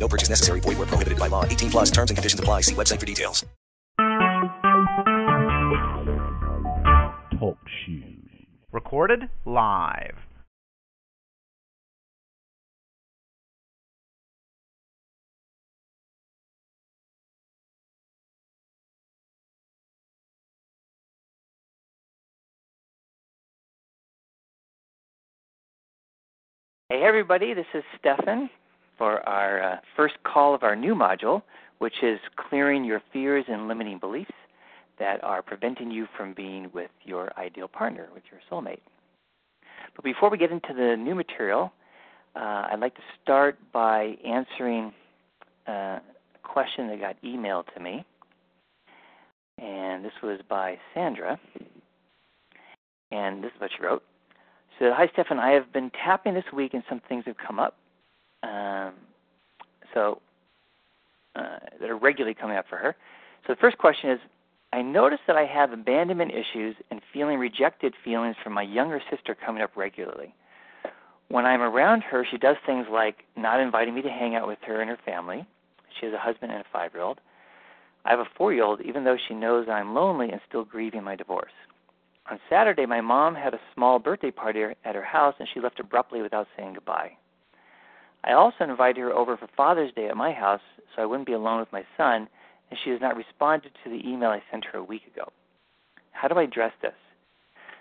No purchase necessary. Void where prohibited by law. 18 plus terms and conditions apply. See website for details. Talk shoes. Recorded live. Hey everybody, this is Stefan for our uh, first call of our new module, which is clearing your fears and limiting beliefs that are preventing you from being with your ideal partner, with your soulmate. But before we get into the new material, uh, I'd like to start by answering uh, a question that got emailed to me. And this was by Sandra. And this is what she wrote. Said, Hi, Stefan. I have been tapping this week and some things have come up. Um, so, uh, that are regularly coming up for her. So the first question is I notice that I have abandonment issues and feeling rejected feelings from my younger sister coming up regularly. When I'm around her, she does things like not inviting me to hang out with her and her family. She has a husband and a five year old. I have a four year old, even though she knows I'm lonely and still grieving my divorce. On Saturday, my mom had a small birthday party at her house and she left abruptly without saying goodbye. I also invited her over for Father's Day at my house so I wouldn't be alone with my son, and she has not responded to the email I sent her a week ago. How do I address this?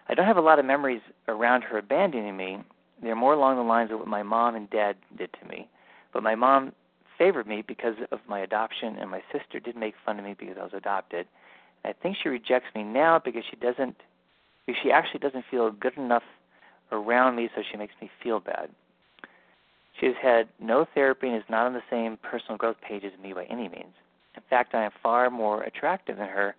I don't have a lot of memories around her abandoning me. They're more along the lines of what my mom and dad did to me. But my mom favored me because of my adoption, and my sister did make fun of me because I was adopted. And I think she rejects me now because she doesn't because she actually doesn't feel good enough around me, so she makes me feel bad. She has had no therapy and is not on the same personal growth page as me by any means. In fact, I am far more attractive than her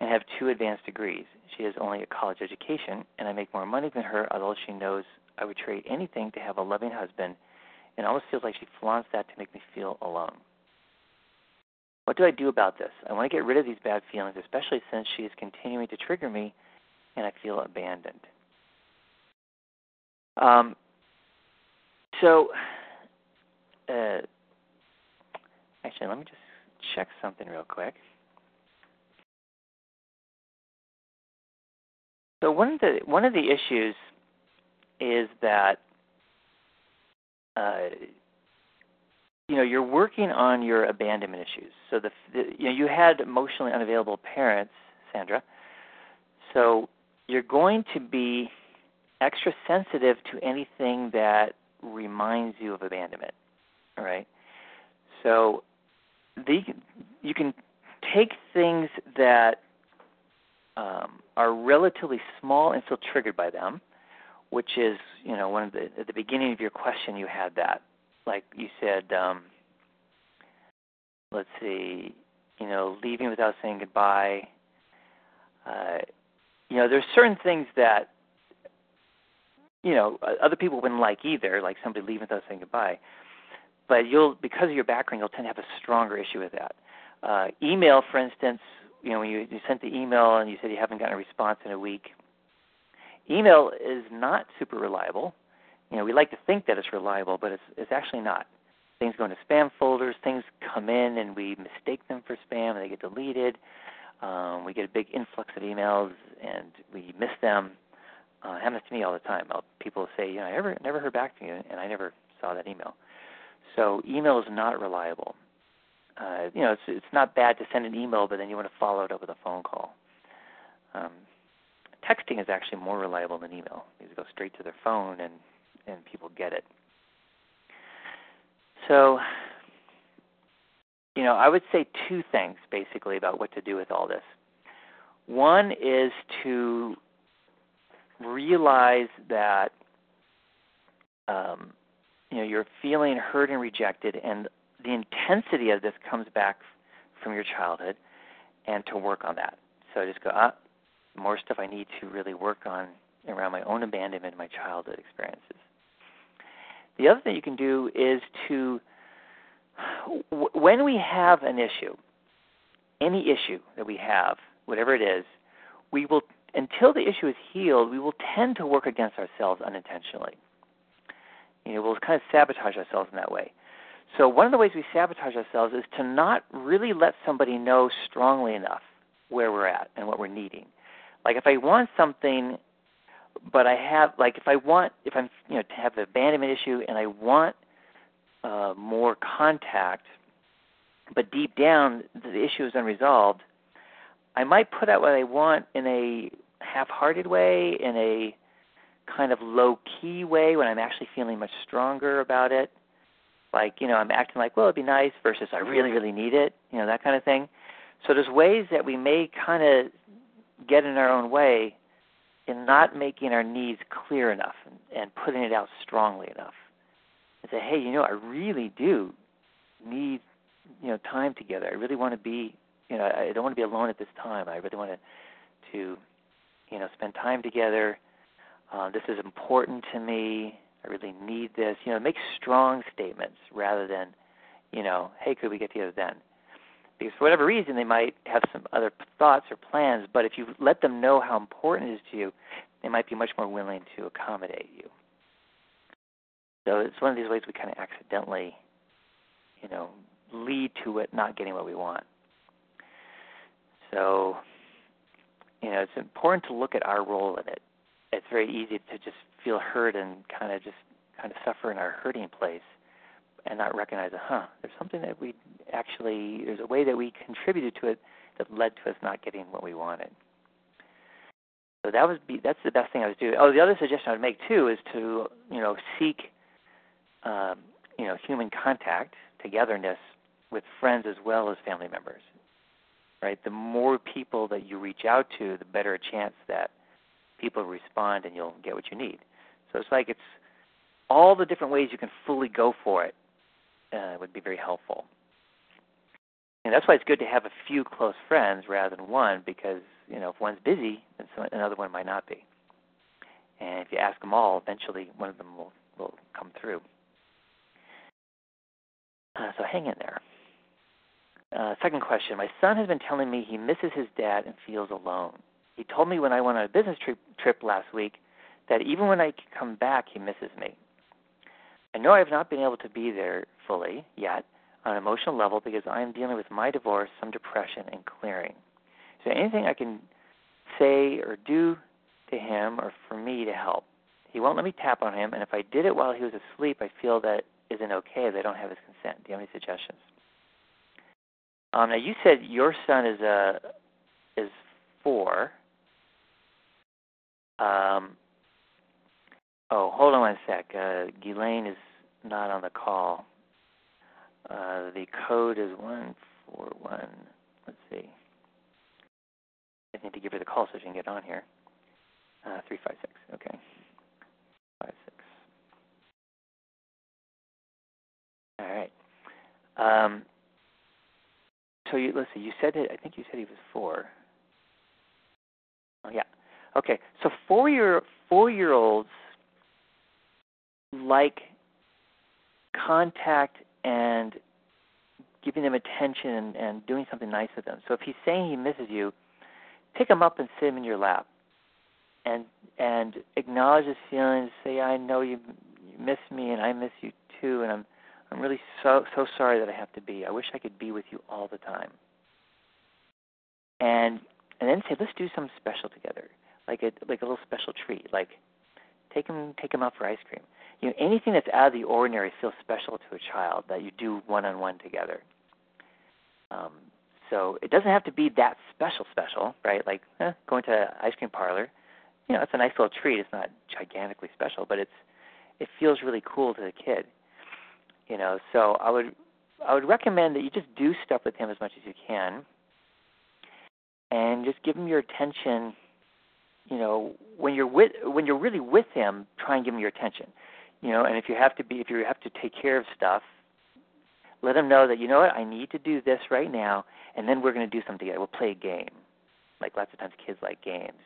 and have two advanced degrees. She has only a college education, and I make more money than her, although she knows I would trade anything to have a loving husband, and almost feels like she flaunts that to make me feel alone. What do I do about this? I want to get rid of these bad feelings, especially since she is continuing to trigger me and I feel abandoned. Um, so, uh, actually, let me just check something real quick. So one of the one of the issues is that uh, you know you're working on your abandonment issues. So the, the you know you had emotionally unavailable parents, Sandra. So you're going to be extra sensitive to anything that reminds you of abandonment. Right. So the you can take things that um, are relatively small and still triggered by them, which is you know one of the at the beginning of your question you had that like you said um, let's see you know leaving without saying goodbye. Uh, you know there's certain things that you know other people wouldn't like either, like somebody leaving without saying goodbye. But you'll because of your background, you'll tend to have a stronger issue with that. Uh, email, for instance, you know when you, you sent the email and you said you haven't gotten a response in a week. Email is not super reliable. You know we like to think that it's reliable, but it's it's actually not. Things go into spam folders. Things come in and we mistake them for spam, and they get deleted. Um, we get a big influx of emails and we miss them uh, happens to me all the time. I'll, people say, you know, I never never heard back from you, and I never saw that email. So email is not reliable. Uh, you know, it's it's not bad to send an email, but then you want to follow it up with a phone call. Um, texting is actually more reliable than email. You go straight to their phone, and and people get it. So, you know, I would say two things basically about what to do with all this. One is to realize that um, you know you're feeling hurt and rejected, and the intensity of this comes back from your childhood, and to work on that. So just go, ah, more stuff I need to really work on around my own abandonment my childhood experiences. The other thing you can do is to, when we have an issue, any issue that we have, whatever it is, we will, until the issue is healed, we will tend to work against ourselves unintentionally. You know, we'll kind of sabotage ourselves in that way. So one of the ways we sabotage ourselves is to not really let somebody know strongly enough where we're at and what we're needing. Like if I want something but I have like if I want if I'm you know to have the abandonment issue and I want uh, more contact, but deep down the issue is unresolved, I might put out what I want in a half-hearted way, in a kind of low-key way when I'm actually feeling much stronger about it. Like you know I'm acting like well it'd be nice versus I really really need it, you know that kind of thing. So there's ways that we may kind of get in our own way in not making our needs clear enough and, putting it out strongly enough. And say, hey, you know, I really do need, you know, time together. I really want to be, you know, I don't want to be alone at this time. I really want to, to, you know, spend time together. Uh, this is important to me. I really need this. You know, make strong statements rather than, you know, hey, could we get together then? because for whatever reason they might have some other thoughts or plans, but if you let them know how important it is to you, they might be much more willing to accommodate you. So it's one of these ways we kind of accidentally, you know, lead to it not getting what we want. So, you know, it's important to look at our role in it. It's very easy to just feel hurt and kind of just kind of suffer in our hurting place and not recognize, huh, there's something that we actually, there's a way that we contributed to it that led to us not getting what we wanted. So that was be, that's the best thing I was doing. Oh, the other suggestion I would make too is to you know seek um, you know human contact, togetherness with friends as well as family members. Right, the more people that you reach out to, the better a chance that people respond and you'll get what you need. So it's like it's all the different ways you can fully go for it uh, would be very helpful. And that's why it's good to have a few close friends rather than one, because you know if one's busy, then another one might not be. And if you ask them all, eventually one of them will will come through. Uh, so hang in there. Uh, second question: My son has been telling me he misses his dad and feels alone. He told me when I went on a business trip, trip last week that even when I come back, he misses me. I know I have not been able to be there fully yet on an emotional level because I am dealing with my divorce, some depression, and clearing. Is there anything I can say or do to him or for me to help? He won't let me tap on him, and if I did it while he was asleep, I feel that isn't okay I don't have his consent. Do you have any suggestions? Um, now you said your son is a uh, is four. Um, Oh, hold on one sec. Uh, Ghislaine is not on the call. Uh, the code is one four one. Let's see. I need to give her the call so she can get on here. Uh, three five six. Okay. Five six. All right. Um, so you see. You said it. I think you said he was four. Oh yeah. Okay. So four year four year olds like contact and giving them attention and, and doing something nice with them. So if he's saying he misses you, pick him up and sit him in your lap, and and acknowledge his feelings. Say, I know you, you miss me, and I miss you too, and I'm I'm really so so sorry that I have to be. I wish I could be with you all the time. And and then say, let's do something special together, like a like a little special treat, like take him take him out for ice cream you know anything that's out of the ordinary feels special to a child that you do one on one together. Um, so it doesn't have to be that special special, right? Like eh, going to an ice cream parlor, you know, it's a nice little treat. It's not gigantically special, but it's it feels really cool to the kid. You know, so I would I would recommend that you just do stuff with him as much as you can, and just give him your attention. You know, when you're with when you're really with him, try and give him your attention you know and if you have to be if you have to take care of stuff let him know that you know what I need to do this right now, and then we're going to do something together. We'll play a game. Like lots of times, kids like games,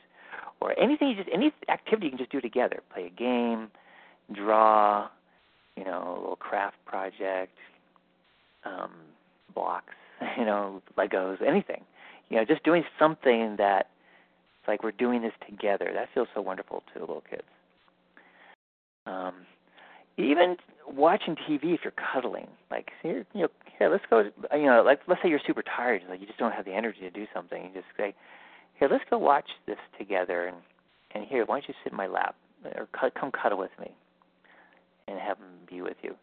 or anything. You just any activity you can just do together. Play a game, draw, you know, a little craft project, um, blocks, you know, Legos, anything. You know, just doing something that it's like we're doing this together. That feels so wonderful to the little kids. Um, even watching TV if you're cuddling, like here, you know, here, let's go. You know, like let's say you're super tired, like you just don't have the energy to do something. You just say, here, let's go watch this together, and and here, why don't you sit in my lap or come cuddle with me, and have him be with you.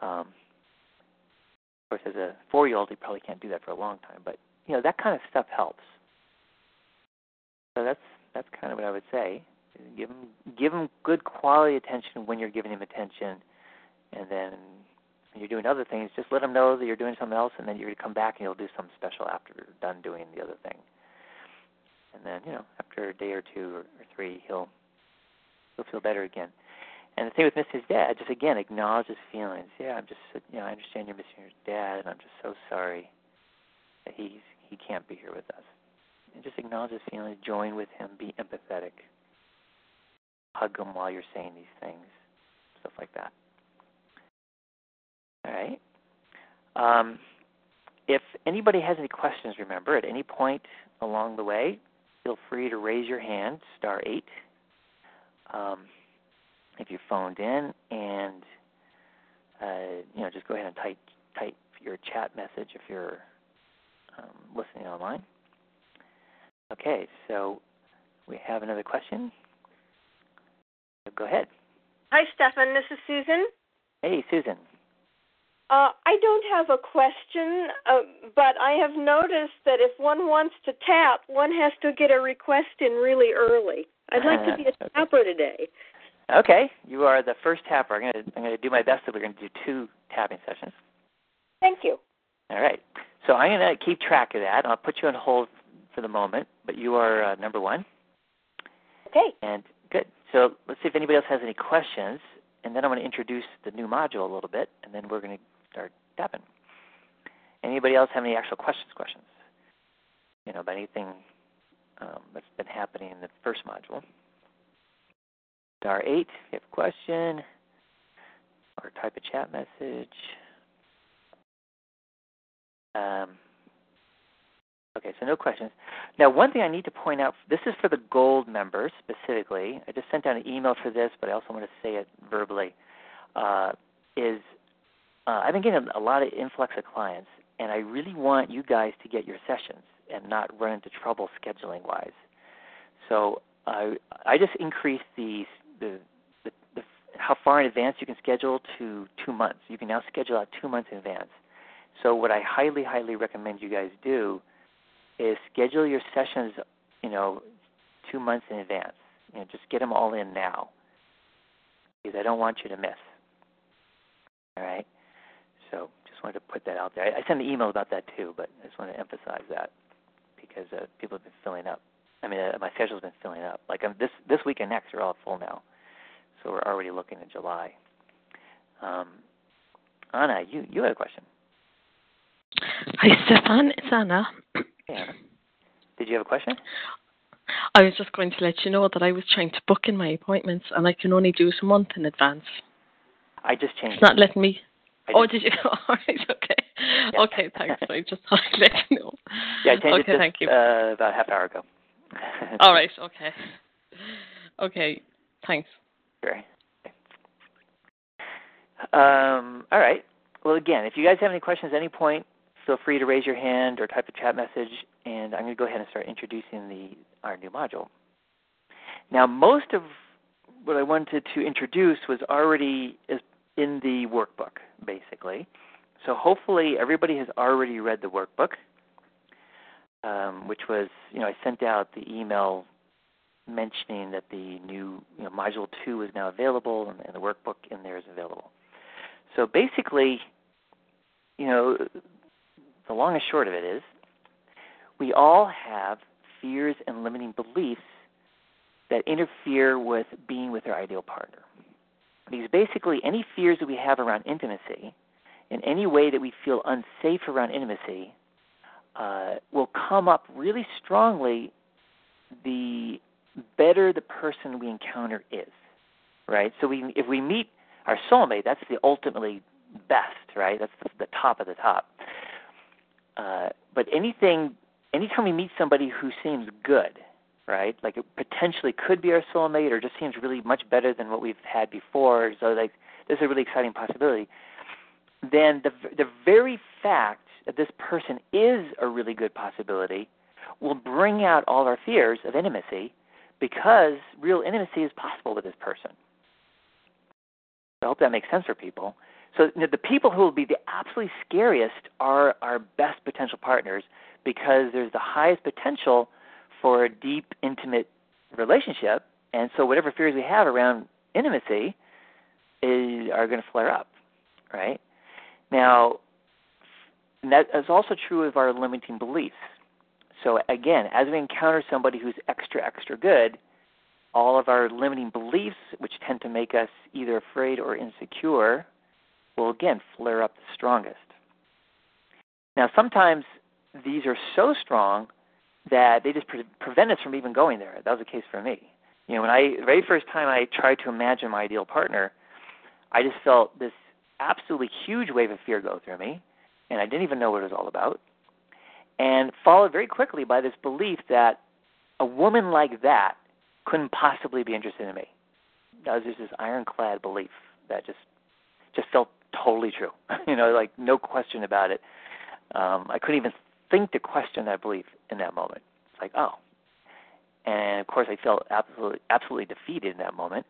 Um, of course, as a four-year-old, he probably can't do that for a long time, but you know that kind of stuff helps. So that's that's kind of what I would say. Give him give him good quality attention when you're giving him attention, and then when you're doing other things, just let him know that you're doing something else, and then you're to come back and you'll do something special after you're done doing the other thing. And then you know after a day or two or three, he'll he'll feel better again. And the thing with misses Dad, just again acknowledge his feelings. Yeah, I'm just you know I understand you're missing your dad, and I'm just so sorry that he's he can't be here with us. And just acknowledge his feelings, join with him, be empathetic hug him while you're saying these things, stuff like that. All right. Um, if anybody has any questions, remember at any point along the way, feel free to raise your hand, star eight. Um, if you phoned in, and uh, you know, just go ahead and type type your chat message if you're um, listening online. Okay, so we have another question. Go ahead. Hi, Stefan. This is Susan. Hey, Susan. Uh, I don't have a question, uh, but I have noticed that if one wants to tap, one has to get a request in really early. I'd like to be a tapper today. Okay, you are the first tapper. I'm going to I'm going to do my best. That we're going to do two tapping sessions. Thank you. All right. So I'm going to keep track of that. I'll put you on hold for the moment, but you are uh, number one. Okay. And good. So let's see if anybody else has any questions, and then I'm going to introduce the new module a little bit, and then we're going to start tapping. Anybody else have any actual questions? Questions? You know about anything um, that's been happening in the first module? Star eight if you have a question, or type a chat message. Um, Okay, so no questions. Now, one thing I need to point out this is for the gold members specifically. I just sent out an email for this, but I also want to say it verbally. Uh, is uh, I've been getting a lot of influx of clients, and I really want you guys to get your sessions and not run into trouble scheduling wise. So I I just increased the the, the the how far in advance you can schedule to two months. You can now schedule out two months in advance. So what I highly highly recommend you guys do is schedule your sessions, you know, two months in advance. You know, just get them all in now because I don't want you to miss. All right. So just wanted to put that out there. I, I sent an email about that too, but I just want to emphasize that because uh, people have been filling up. I mean, uh, my schedule's been filling up. Like um, this this week and next are all full now, so we're already looking at July. Um, Anna, you you had a question. Hi, Stefan. It's Anna. Yeah. Did you have a question? I was just going to let you know that I was trying to book in my appointments and I can only do it a month in advance. I just changed. It's not letting me. I oh, did you? All right, okay. Yeah. Okay, thanks. I just thought I'd let you know. Yeah, I changed okay, it just, thank you. Uh, about half hour ago. all right, okay. Okay, thanks. Sure. Um, all right. Well, again, if you guys have any questions at any point, feel free to raise your hand or type a chat message, and I'm going to go ahead and start introducing the our new module. Now, most of what I wanted to introduce was already in the workbook, basically. So hopefully everybody has already read the workbook, um, which was, you know, I sent out the email mentioning that the new you know, module two is now available and, and the workbook in there is available. So basically, you know, the long and short of it is we all have fears and limiting beliefs that interfere with being with our ideal partner. Because basically, any fears that we have around intimacy in any way that we feel unsafe around intimacy uh, will come up really strongly the better the person we encounter is, right? So we, if we meet our soulmate, that's the ultimately best, right? That's the, the top of the top. Uh, but anything, anytime we meet somebody who seems good, right? Like it potentially could be our soulmate, or just seems really much better than what we've had before. So like, this is a really exciting possibility. Then the the very fact that this person is a really good possibility will bring out all our fears of intimacy because real intimacy is possible with this person. I hope that makes sense for people. So you know, the people who will be the absolutely scariest are our best potential partners because there's the highest potential for a deep, intimate relationship, and so whatever fears we have around intimacy is are going to flare up, right? Now, that is also true of our limiting beliefs. So again, as we encounter somebody who's extra, extra good, all of our limiting beliefs, which tend to make us either afraid or insecure, will again flare up the strongest. Now, sometimes these are so strong that they just pre- prevent us from even going there. That was the case for me. You know, when I the very first time I tried to imagine my ideal partner, I just felt this absolutely huge wave of fear go through me, and I didn't even know what it was all about. And followed very quickly by this belief that a woman like that couldn't possibly be interested in me. That was just this ironclad belief that just just felt totally true. you know, like no question about it. Um, I couldn't even think to question that belief in that moment. It's like, oh. And of course, I felt absolutely absolutely defeated in that moment.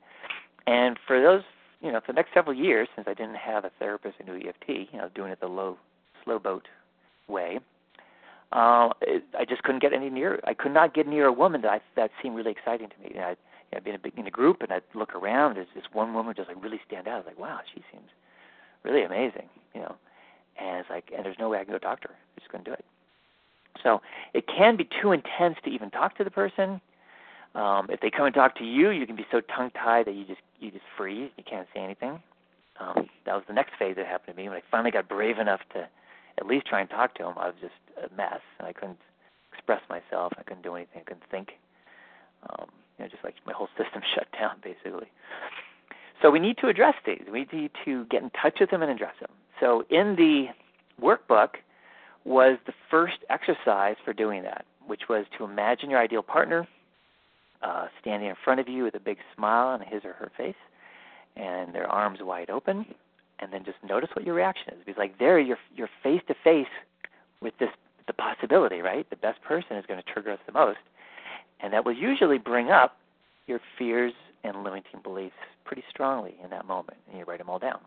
And for those, you know, for the next several years, since I didn't have a therapist who knew EFT, you know, doing it the low, slow boat way, uh, it, I just couldn't get any near. I could not get near a woman that I, that seemed really exciting to me. Know, I'd, I'd be in a, big, in a group and I'd look around. There's this one woman just like really stand out. I was like, wow, she seems really amazing. You know, and it's like, and there's no way I can go talk to her. I just couldn't do it. So it can be too intense to even talk to the person. Um, if they come and talk to you, you can be so tongue tied that you just you just freeze. You can't say anything. Um, that was the next phase that happened to me when I finally got brave enough to at least try and talk to him. I was just a mess, and I couldn't express myself. I couldn't do anything. I couldn't think. Um, you know, just like my whole system shut down basically. So we need to address these. We need to get in touch with them and address them. So in the workbook was the first exercise for doing that, which was to imagine your ideal partner uh, standing in front of you with a big smile on his or her face and their arms wide open and then just notice what your reaction is. Because like there you're you're face to face with this the possibility, right? The best person is going to trigger us the most. And that will usually bring up your fears and limiting beliefs pretty strongly in that moment. And you write them all down.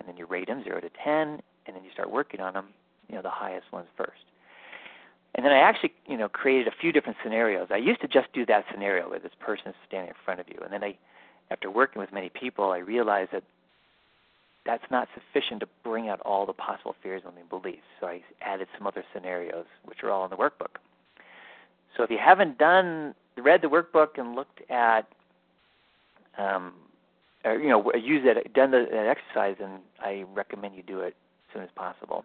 And then you rate them 0 to 10, and then you start working on them, you know, the highest ones first. And then I actually, you know, created a few different scenarios. I used to just do that scenario where this person is standing in front of you. And then I, after working with many people, I realized that that's not sufficient to bring out all the possible fears and beliefs. So I added some other scenarios, which are all in the workbook. So if you haven't done read the workbook and looked at, um, or you know, used it, done the, that exercise, then I recommend you do it as soon as possible.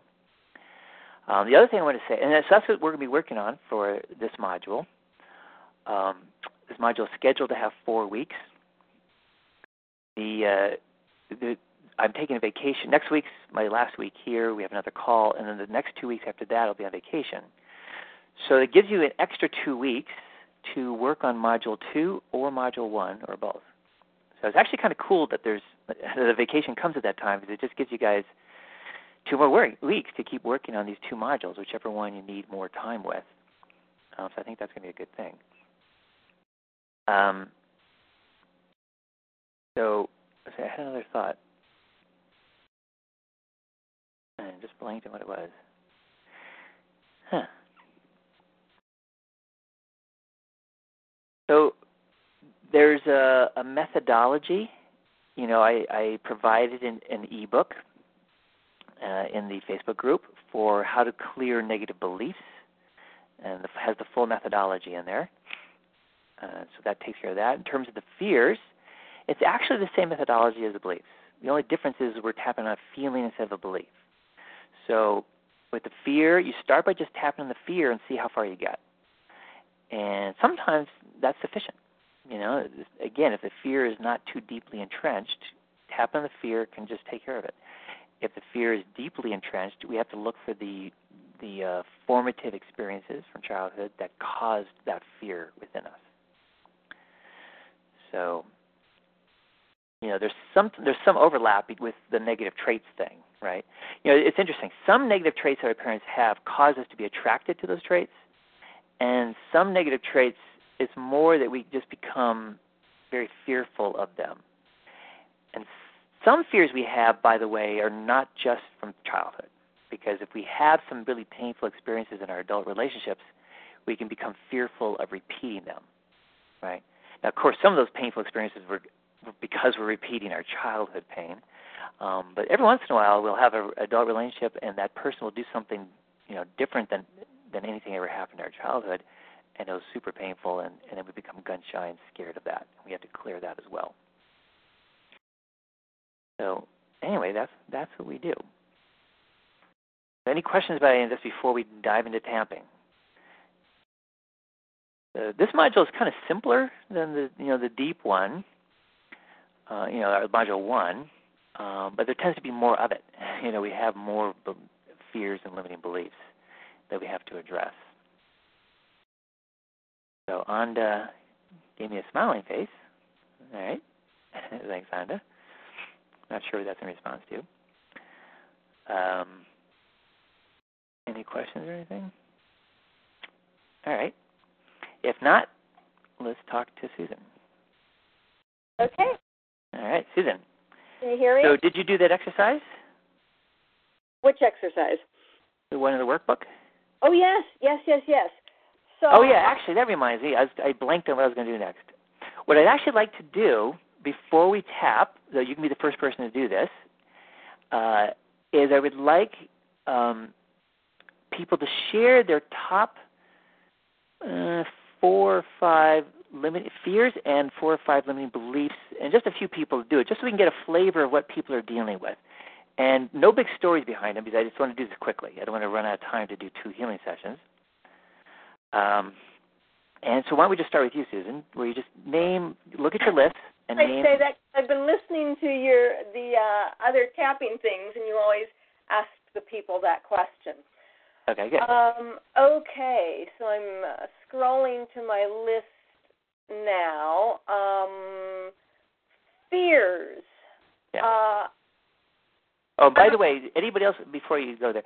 Um, the other thing I want to say, and that's, that's what we're going to be working on for this module. Um, this module is scheduled to have four weeks. The, uh, the I'm taking a vacation. Next week's my last week here. We have another call, and then the next two weeks after that, I'll be on vacation. So it gives you an extra two weeks to work on Module 2 or Module 1 or both. So it's actually kind of cool that there's the vacation comes at that time because it just gives you guys two more weeks to keep working on these two modules, whichever one you need more time with. Um, so I think that's going to be a good thing. Um, so I had another thought and just blanked on what it was. Huh. So there's a, a methodology. You know, I, I provided an, an ebook uh, in the Facebook group for how to clear negative beliefs, and the, has the full methodology in there. Uh, so that takes care of that. In terms of the fears, it's actually the same methodology as the beliefs. The only difference is we're tapping on a feeling instead of a belief. So with the fear, you start by just tapping on the fear and see how far you get. And sometimes that's sufficient. You know, again, if the fear is not too deeply entrenched, tapping on the fear can just take care of it. If the fear is deeply entrenched, we have to look for the the uh, formative experiences from childhood that caused that fear within us. So, you know, there's some there's some overlap with the negative traits thing, right? You know, it's interesting. Some negative traits that our parents have cause us to be attracted to those traits, and some negative traits it's more that we just become very fearful of them. And some fears we have, by the way, are not just from childhood. Because if we have some really painful experiences in our adult relationships, we can become fearful of repeating them. Right? Now, of course, some of those painful experiences were because we're repeating our childhood pain. Um, but every once in a while, we'll have an adult relationship, and that person will do something, you know, different than than anything ever happened in our childhood, and it was super painful, and, and then we become gun shy and scared of that. We have to clear that as well. So anyway, that's that's what we do. Any questions about any of this before we dive into tapping? Uh, this module is kind of simpler than the you know the deep one, uh, you know, module one, um, but there tends to be more of it. You know, we have more fears and limiting beliefs that we have to address. So Anda gave me a smiling face. All right. Thanks, Anda. Not sure what that's in response to. Um, any questions or anything? All right. If not, let's talk to Susan. Okay. All right, Susan. Can you hear me? So, did you do that exercise? Which exercise? The one in the workbook? Oh yes, yes, yes, yes. So Oh yeah, actually, that reminds me. I, was, I blanked on what I was going to do next. What I'd actually like to do before we tap, though you can be the first person to do this, uh, is I would like um, people to share their top uh, four or five limiting fears and four or five limiting beliefs, and just a few people to do it, just so we can get a flavor of what people are dealing with. And no big stories behind them because I just want to do this quickly. I don't want to run out of time to do two healing sessions. Um, and so why don't we just start with you, Susan, where you just name, look at your list, and I name. say that I've been listening to your the uh, other tapping things, and you always ask the people that question. Okay, good. Um, okay, so I'm uh, scrolling to my list now. Um, fears. yeah. Uh, oh, by the way, anybody else before you go there,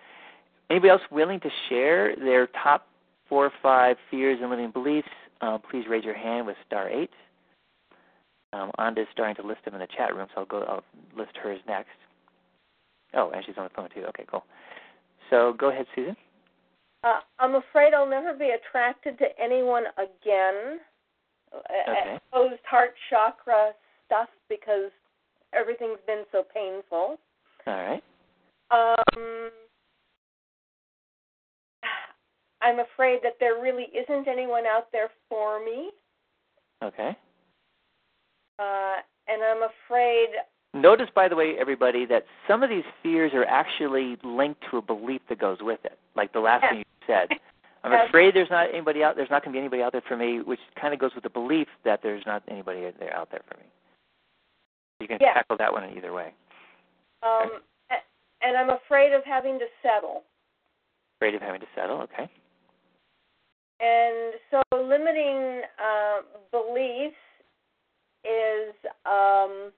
anybody else willing to share their top four or five fears and limiting beliefs? Uh, please raise your hand with star eight. Um, Anda's starting to list them in the chat room, so I'll go. I'll list hers next. Oh, and she's on the phone too. Okay, cool. So go ahead, Susan. uh, I'm afraid I'll never be attracted to anyone again. Okay. Closed heart chakra stuff because everything's been so painful. All right. Um, I'm afraid that there really isn't anyone out there for me, Okay. uh, and I'm afraid. Notice, by the way, everybody, that some of these fears are actually linked to a belief that goes with it. Like the last Yes. thing you said. I'm Yes. afraid there's not anybody out. There's not going to be anybody out there for me, which kind of goes with the belief that there's not anybody there out there for me. You can Yes. tackle that one in either way. Um, a- and I'm afraid of having to settle. Afraid of having to settle. Okay. And so limiting uh, beliefs is, um,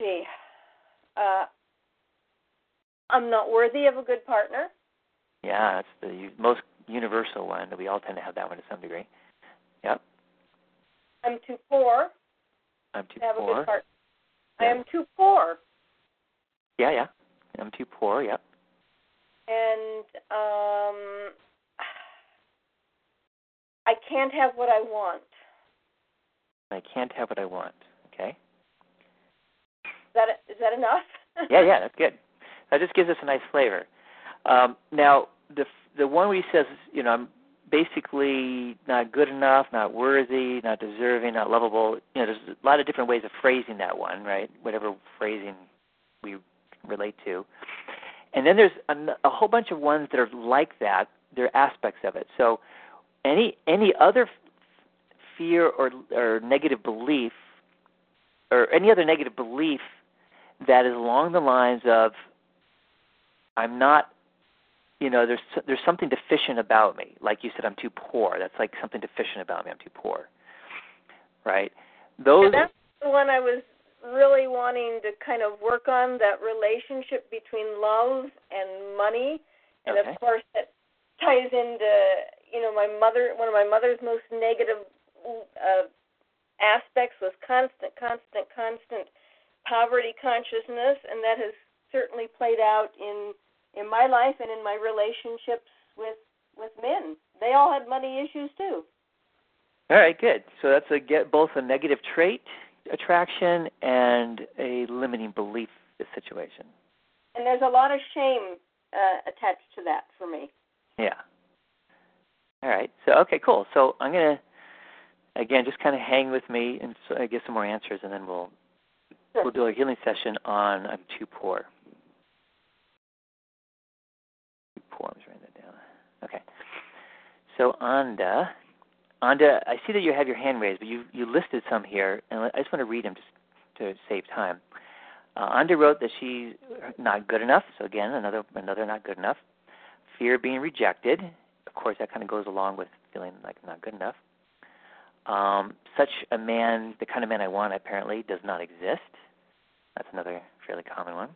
see, uh, I'm not worthy of a good partner. Yeah, that's the most universal one. We all tend to have that one to some degree. Yep. I'm too poor I'm too to have a poor. good partner. I am too poor, Yeah, yeah. I'm too poor. Yep. and um, I can't have what I want. I can't have what I want. Okay. Is that is that enough? yeah, yeah, that's good. That just gives us a nice flavor. Um, now, the the one where he says, you know, I'm basically not good enough, not worthy, not deserving, not lovable. You know, there's a lot of different ways of phrasing that one, right? Whatever phrasing we relate to. And then there's a, a whole bunch of ones that are like that. They're aspects of it. So any any other fear or or negative belief or any other negative belief that is along the lines of I'm not you know there's there's something deficient about me. Like you said i'm too poor. That's like something deficient about me. I'm too poor. Right? Those and that's the one i was really wanting to kind of work on that relationship between love and money. And okay. of course that ties into you know my mother one of my mother's most negative uh aspects was constant constant constant poverty consciousness. And that has certainly played out in in my life and in my relationships with with men. They all had money issues too. All right, good. So that's a get both a negative trait attraction and a limiting belief situation. And there's a lot of shame uh, attached to that for me. Yeah. All right. So okay, cool. So I'm gonna again just kind of hang with me and so I get some more answers, and then we'll sure. we'll do a healing session on I'm too poor. Down. Okay. So Anda, Anda, I see that you have your hand raised, but you you listed some here, and I just want to read them just to save time. Uh, Anda wrote that she's not good enough. So again, another another not good enough. Fear being rejected. Of course, that kind of goes along with feeling like not good enough. Um, such a man, the kind of man I want, apparently does not exist. That's another fairly common one.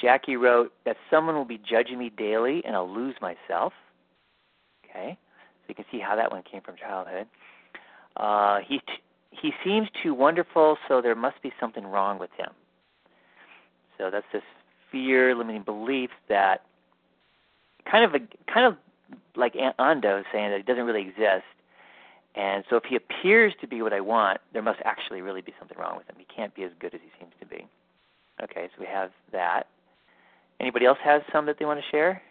Jackie wrote that someone will be judging me daily and I'll lose myself. Okay, so you can see how that one came from childhood. Uh, he t- he seems too wonderful, so there must be something wrong with him. So that's this fear, limiting belief that kind of a kind of like Anda saying that it doesn't really exist. And so if he appears to be what I want, there must actually really be something wrong with him. He can't be as good as he seems to be. Okay, so we have that. Anybody else has some that they want to share?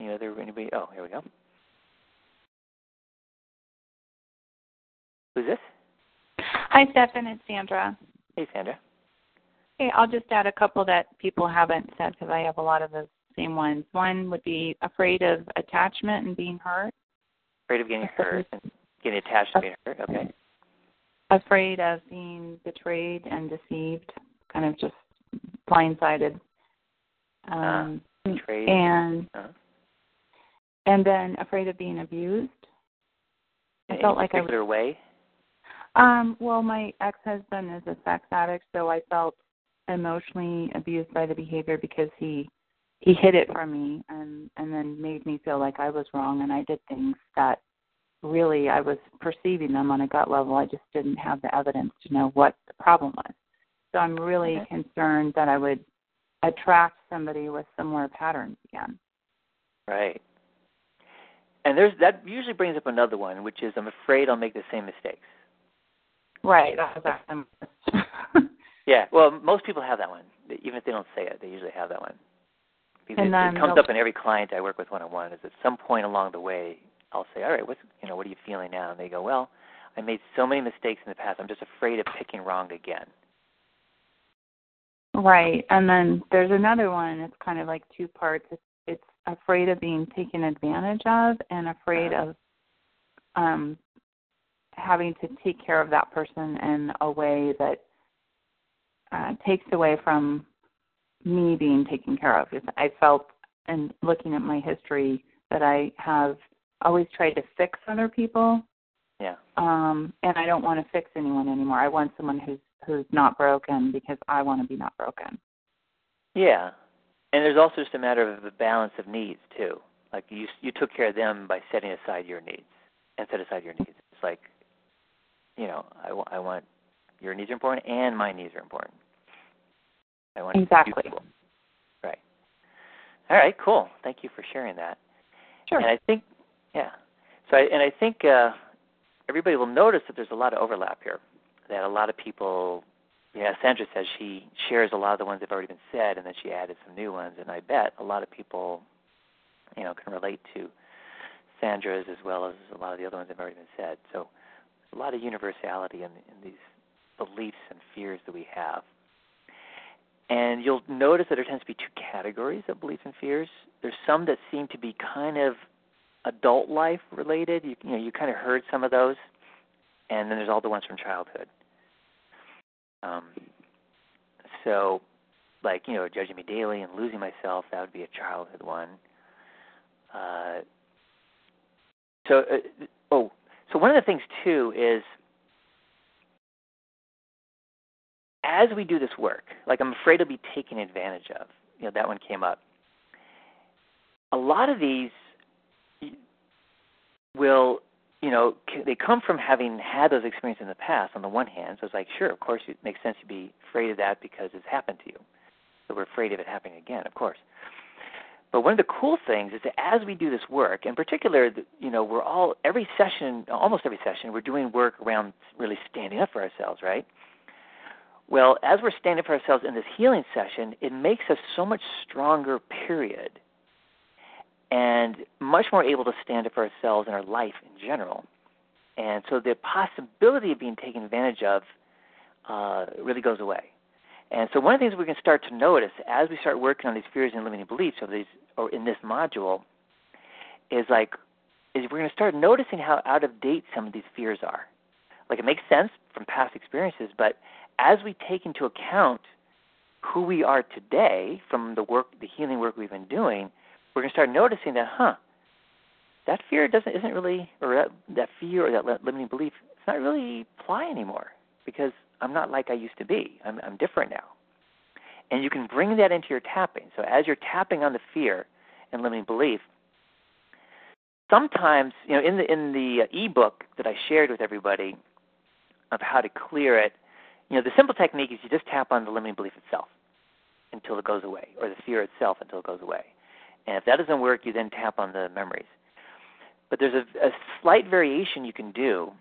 Any other anybody? Oh, here we go. Who's this? Hi, Stefan. It's Sandra. Hey, Sandra. Hey, I'll just add a couple that people haven't said because I have a lot of the same ones. One would be afraid of attachment and being hurt. Afraid of getting hurt and getting attached and being hurt. Okay afraid of being betrayed and deceived, kind of just blindsided. Um, uh, betrayed. And uh-huh. and then afraid of being abused. In I felt like I was, way. Um, well, my ex-husband is a sex addict, so I felt emotionally abused by the behavior because he he hid it from me and and then made me feel like I was wrong and I did things that really I was perceiving them on a gut level. I just didn't have the evidence to know what the problem was. So I'm really okay. concerned that I would attract somebody with similar patterns again. Right. And there's that usually brings up another one, which is I'm afraid I'll make the same mistakes. Right. yeah. Well, most people have that one, even if they don't say it. They usually have that one. Because and it, it comes up in every client I work with one on one. Is at some point along the way I'll say, all right, what's you know, what are you feeling now? And they go, well, I made so many mistakes in the past. I'm just afraid of picking wrong again. Right, and then there's another one. It's kind of like two parts. It's, it's afraid of being taken advantage of, and afraid uh-huh. of um, having to take care of that person in a way that uh, takes away from me being taken care of. I felt, and looking at my history, that I have always try to fix other people. Yeah. Um, and I don't want to fix anyone anymore. I want someone who's who's not broken because I want to be not broken. Yeah. And there's also just a matter of the balance of needs too. Like you you took care of them by setting aside your needs and set aside your needs. It's like, you know, I, w- I want your needs are important and my needs are important. I want exactly. Right. All right. Cool. Thank you for sharing that. Sure. And I think yeah. So I, and I think uh, everybody will notice that there's a lot of overlap here. That a lot of people yeah, Sandra says she shares a lot of the ones that have already been said, and then she added some new ones. And I bet a lot of people, you know, can relate to Sandra's as well as a lot of the other ones that have already been said. So, a lot of universality in, in these beliefs and fears that we have. And you'll notice that there tends to be two categories of beliefs and fears. There's some that seem to be kind of adult life related. You, you know, you kind of heard some of those, and then there's all the ones from childhood. Um, so, like you know, judging me daily and losing myself, that would be a childhood one. Uh, so, uh, oh, so one of the things too is as we do this work, like I'm afraid of be taken advantage of. You know, that one came up. A lot of these will you know, they come from having had those experiences in the past. On the one hand, so it's like, sure, of course, it makes sense to be afraid of that because it's happened to you. So we're afraid of it happening again, of course. But one of the cool things is that as we do this work, in particular, you know, we're all every session, almost every session, we're doing work around really standing up for ourselves, right? Well, as we're standing up for ourselves in this healing session, it makes us so much stronger. Period and much more able to stand up for ourselves and our life in general. And so the possibility of being taken advantage of uh, really goes away. And so one of the things we can start to notice as we start working on these fears and limiting beliefs, or these, or in this module, is like, is we're going to start noticing how out of date some of these fears are. Like it makes sense from past experiences, but as we take into account who we are today from the work, the healing work we've been doing, we're going to start noticing that, huh, that fear doesn't isn't really, or that, that fear or that limiting belief, it's not really apply anymore because I'm not like I used to be. I'm, I'm different now. And you can bring that into your tapping. So as you're tapping on the fear and limiting belief, sometimes, you know, in the in the ebook that I shared with everybody of how to clear it, you know, the simple technique is you just tap on the limiting belief itself until it goes away, or the fear itself until it goes away. And if that doesn't work, you then tap on the memories. But there's a, a slight variation you can do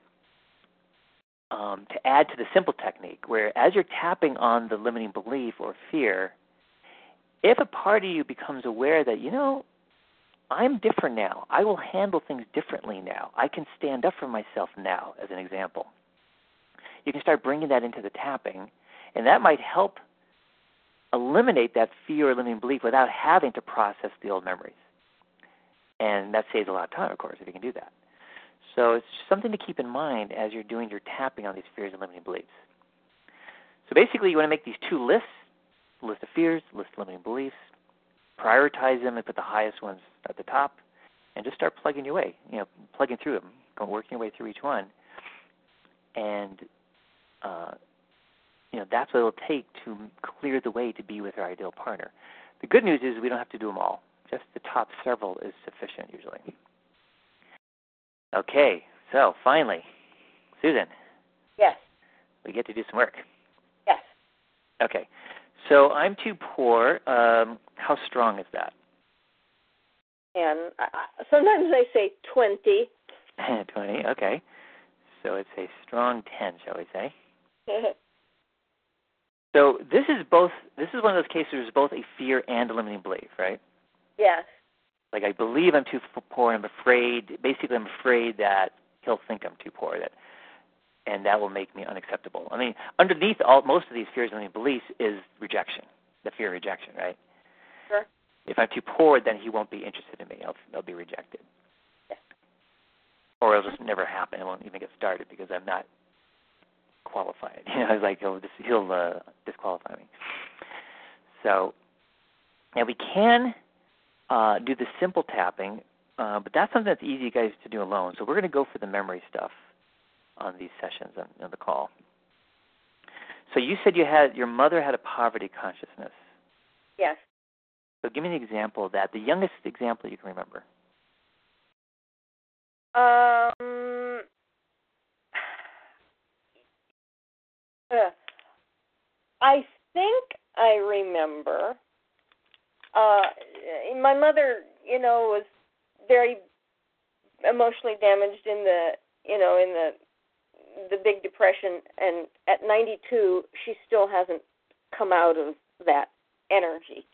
um, to add to the simple technique, where as you're tapping on the limiting belief or fear, if a part of you becomes aware that, you know, I'm different now, I will handle things differently now, I can stand up for myself now, as an example, you can start bringing that into the tapping, and that might help eliminate that fear or limiting belief without having to process the old memories. And that saves a lot of time, of course, if you can do that. So it's something to keep in mind as you're doing your tapping on these fears and limiting beliefs. So basically, you want to make these two lists list of fears, list of limiting beliefs, prioritize them and put the highest ones at the top, and just start plugging your way, you know, plugging through them, working your way through each one. And uh, you know, that's what it'll take to clear the way to be with our ideal partner. The good news is we don't have to do them all. Just the top several is sufficient usually. Okay, so finally, Susan. Yes. We get to do some work. Yes. Okay, so I'm too poor. Um, how strong is that? And uh, sometimes I say 20. 20, okay. So it's a strong 10, shall we say? So this is both. This is one of those cases where it's both a fear and a limiting belief, right? Yes. Like I believe I'm too poor. And I'm afraid. Basically, I'm afraid that he'll think I'm too poor. That, and that will make me unacceptable. I mean, underneath all most of these fears and limiting beliefs is rejection. The fear of rejection, right? Sure. If I'm too poor, then he won't be interested in me. I'll, I'll be rejected. Yeah. Or it'll just never happen. It won't even get started because I'm not qualified. You know, I was like, he'll he'll uh, disqualify me. So, now we can uh, do the simple tapping, uh, but that's something that's easy, guys, to do alone. So we're going to go for the memory stuff on these sessions on, on the call. So you said you had your mother had a poverty consciousness. Yes. So give me an example of that. The youngest example you can remember. Um, Uh, I think I remember. Uh, my mother, you know, was very emotionally damaged in the, you know, in the the Big Depression, and at 92, she still hasn't come out of that energy.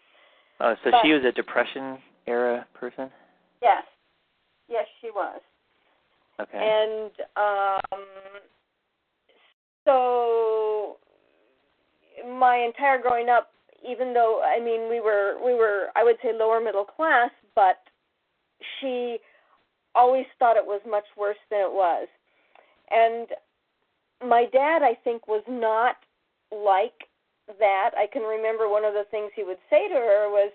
Oh, so But- she was a depression era person. Yes, yes, she was. Okay. And um, so my entire growing up, even though I mean we were we were I would say lower middle class, but she always thought it was much worse than it was. And my dad, I think, was not like that. I can remember one of the things he would say to her was,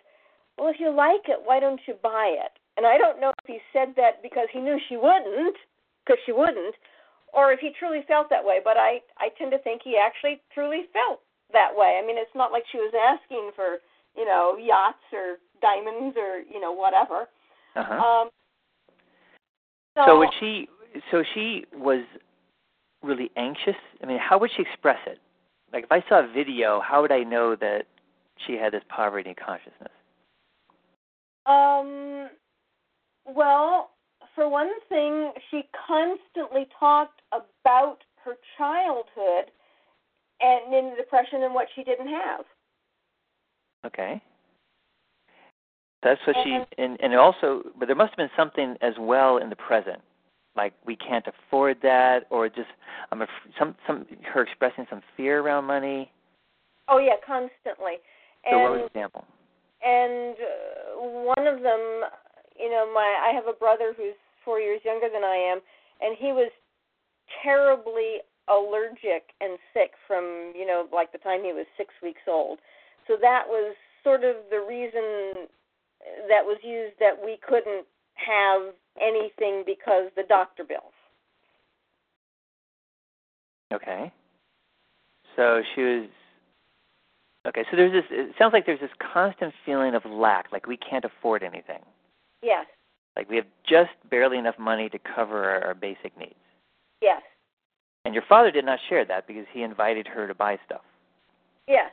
"Well, if you like it, why don't you buy it?" And I don't know if he said that because he knew she wouldn't, because she wouldn't, or if he truly felt that way. But I I tend to think he actually truly felt that way. I mean, it's not like she was asking for you know yachts or diamonds or you know whatever. uh-huh. Um, so, so would she? So she was really anxious. I mean, how would she express it? Like, if I saw a video, how would I know that she had this poverty consciousness? Um, well, for one thing, she constantly talked about her childhood and in the depression and what she didn't have. Okay. That's what she And- and and also, but there must have been something as well in the present, like we can't afford that, or just I'm af- some some her expressing some fear around money. Oh yeah, constantly. So what was And example? and uh, one of them, you know, my I have a brother who's four years younger than I am, and he was terribly allergic and sick from you know like the time he was six weeks old. So that was sort of the reason that was used that we couldn't have anything because the doctor bills. Okay. So she was. Okay, so there's this. It sounds like there's this constant feeling of lack, like we can't afford anything, Yes, like we have just barely enough money to cover our, our basic needs. yes, And your father did not share that because he invited her to buy stuff. yes.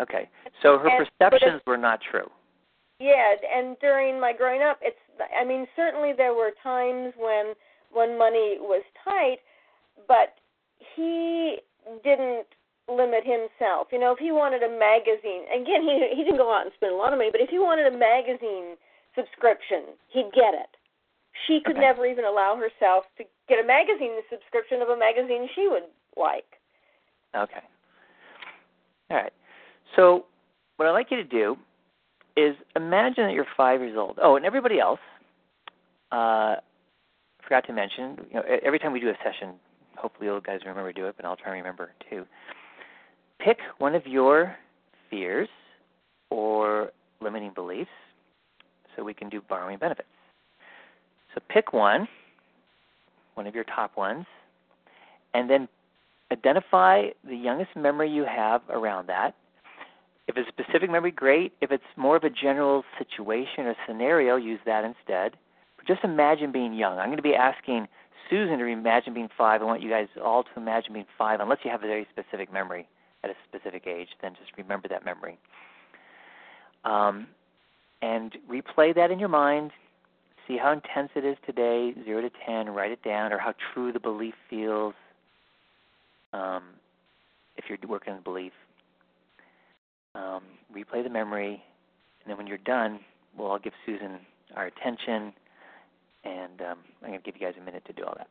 Okay, so her And- perceptions were not true. Yeah, and during my growing up, it's I mean certainly there were times when when money was tight, but he didn't limit himself. You know, if he wanted a magazine, again he he didn't go out and spend a lot of money, but if he wanted a magazine subscription, he'd get it. She could Okay. never even allow herself to get a magazine the subscription of a magazine she would like. Okay. All right. So what I'd like you to do is imagine that you're five years old. Oh, and everybody else, uh, forgot to mention, you know, every time we do a session, hopefully you guys remember to do it, but I'll try and remember too. Pick one of your fears or limiting beliefs so we can do borrowing benefits. So pick one, one of your top ones, and then identify the youngest memory you have around that. If it's a specific memory, great. If it's more of a general situation or scenario, use that instead. But just imagine being young. I'm going to be asking Susan to imagine being five. I want you guys all to imagine being five, unless you have a very specific memory at a specific age, then just remember that memory. Um, and replay that in your mind. See how intense it is today, 0 to 10, write it down, or how true the belief feels um, if you're working on belief. Um, replay the memory, and then when you're done, we'll all give Susan our attention, and um, I'm going to give you guys a minute to do all that.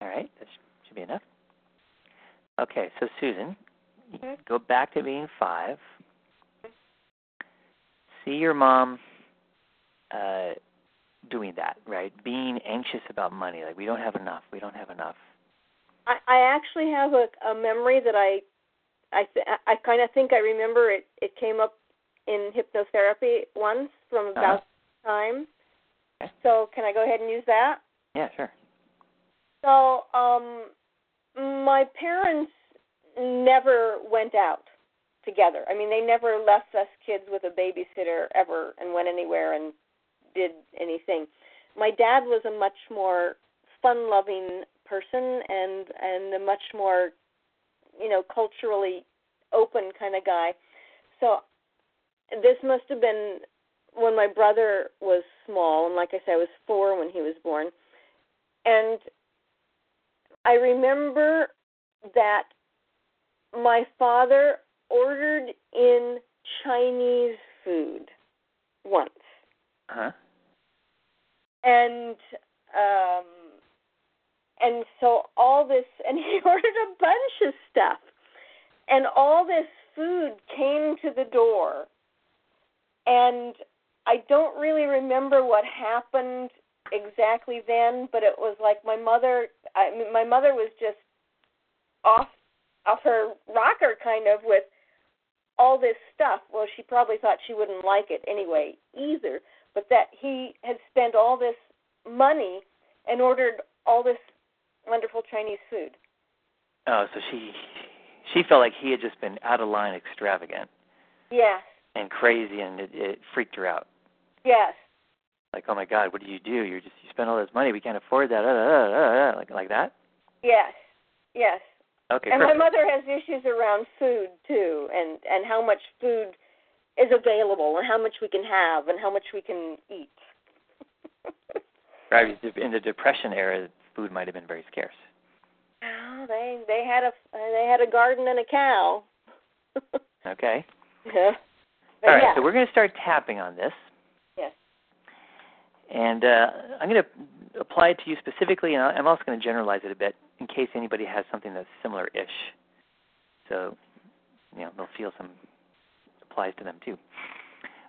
All right, that should be enough. Okay, so Susan, You go back to being five. See your mom uh, doing that, right? Being anxious about money, like we don't have enough, we don't have enough. I, I actually have a, a memory that I, I, th- I kind of think I remember it. It came up in hypnotherapy once from about Uh-huh. time. Okay. So can I go ahead and use that? Yeah, sure. So, um, my parents never went out together. I mean, they never left us kids with a babysitter ever and went anywhere and did anything. My dad was a much more fun-loving person and and a much more, you know, culturally open kind of guy. So this must have been when my brother was small, and like I said, I was four when he was born. And I remember that my father ordered in Chinese food once. Huh? And um and so all this and he ordered a bunch of stuff. And all this food came to the door. And I don't really remember what happened exactly then, but it was like my mother I mean, my mother was just off off her rocker kind of with all this stuff. Well, she probably thought she wouldn't like it anyway either, but that he had spent all this money and ordered all this wonderful Chinese food. Oh, so she she felt like he had just been out of line, extravagant, Yes, and crazy, and it, it freaked her out. yes, Like, oh my God, what do you do? You just you spend all this money, we can't afford that. Uh, uh, uh, like like that. yes, yes. Okay, and my mother has issues around food too, and and how much food is available, and how much we can have, and how much we can eat. Right, in the depression era, food might have been very scarce. Oh, they they had a they had a garden and a cow. Okay. yeah. All right, yeah. so we're going to start tapping on this. And uh, I'm going to apply it to you specifically, and I'm also going to generalize it a bit in case anybody has something that's similar-ish. So, you know, they'll feel some applies to them too.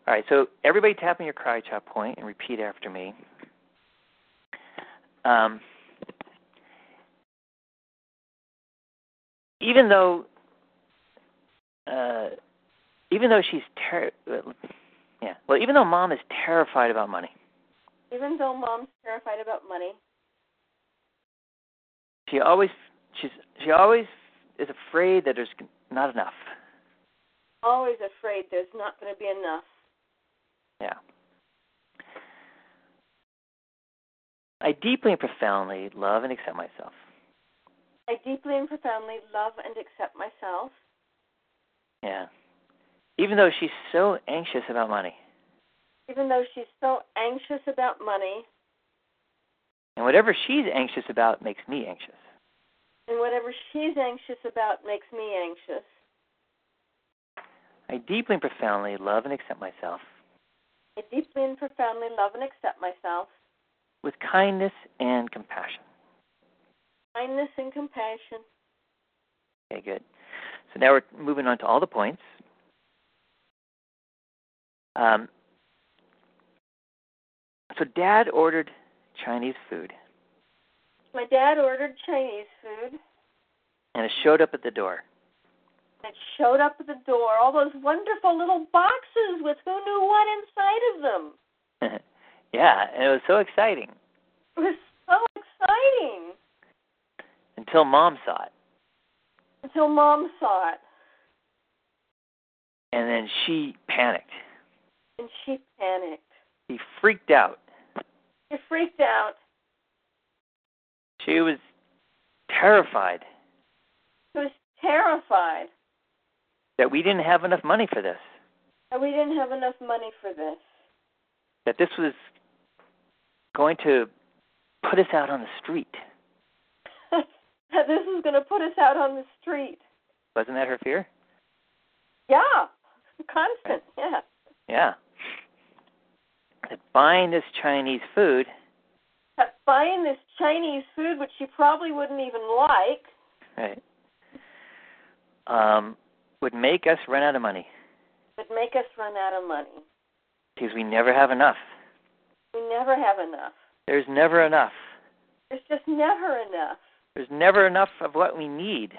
All right, so everybody tap on your karate chop point and repeat after me. Um, even though, uh, even though she's ter- uh, yeah, well, even though mom is terrified about money, Even though mom's terrified about money, she always she's she always is afraid that there's not enough. always afraid there's not going to be enough. Yeah. I deeply and profoundly love and accept myself. I deeply and profoundly love and accept myself, Yeah. Even though she's so anxious about money. Even though she's so anxious about money, And whatever she's anxious about makes me anxious. and whatever she's anxious about makes me anxious. I deeply and profoundly love and accept myself I deeply and profoundly love and accept myself, with kindness and compassion. kindness and compassion. Okay, good. So now we're moving on to all the points. Um, so Dad ordered Chinese food, My dad ordered Chinese food. and it showed up at the door. It showed up at the door, all those wonderful little boxes with who knew what inside of them. yeah, and it was so exciting It was so exciting until Mom saw it, until mom saw it and then she panicked. and she panicked. She freaked out. She freaked out. She was terrified She was terrified that we didn't have enough money for this. that we didn't have enough money for this. That this was going to put us out on the street. that this was going to put us out on the street. Wasn't that her fear? Yeah, constant. Yeah. Yeah. That buying this Chinese food, That buying this Chinese food, which you probably wouldn't even like, right, um, would make us run out of money would make us run out of money. because we never have enough. We never have enough. There's never enough. There's just never enough. There's never enough of what we need.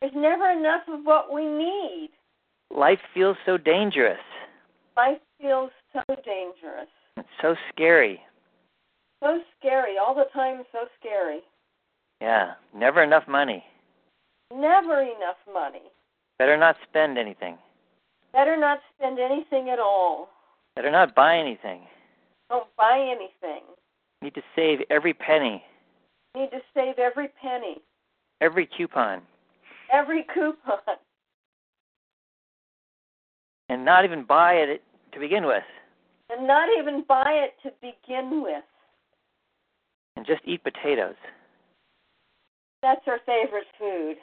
There's never enough of what we need. Life feels so dangerous. Life feels so dangerous. It's so scary. So scary. All the time, so scary. Yeah, never enough money. Never enough money. Better not spend anything. Better not spend anything at all. Better not buy anything. Don't buy anything. Need to save every penny, Need to save every penny, every coupon, every coupon, and not even buy it to begin with. And not even buy it to begin with. And just eat potatoes. That's our favorite food.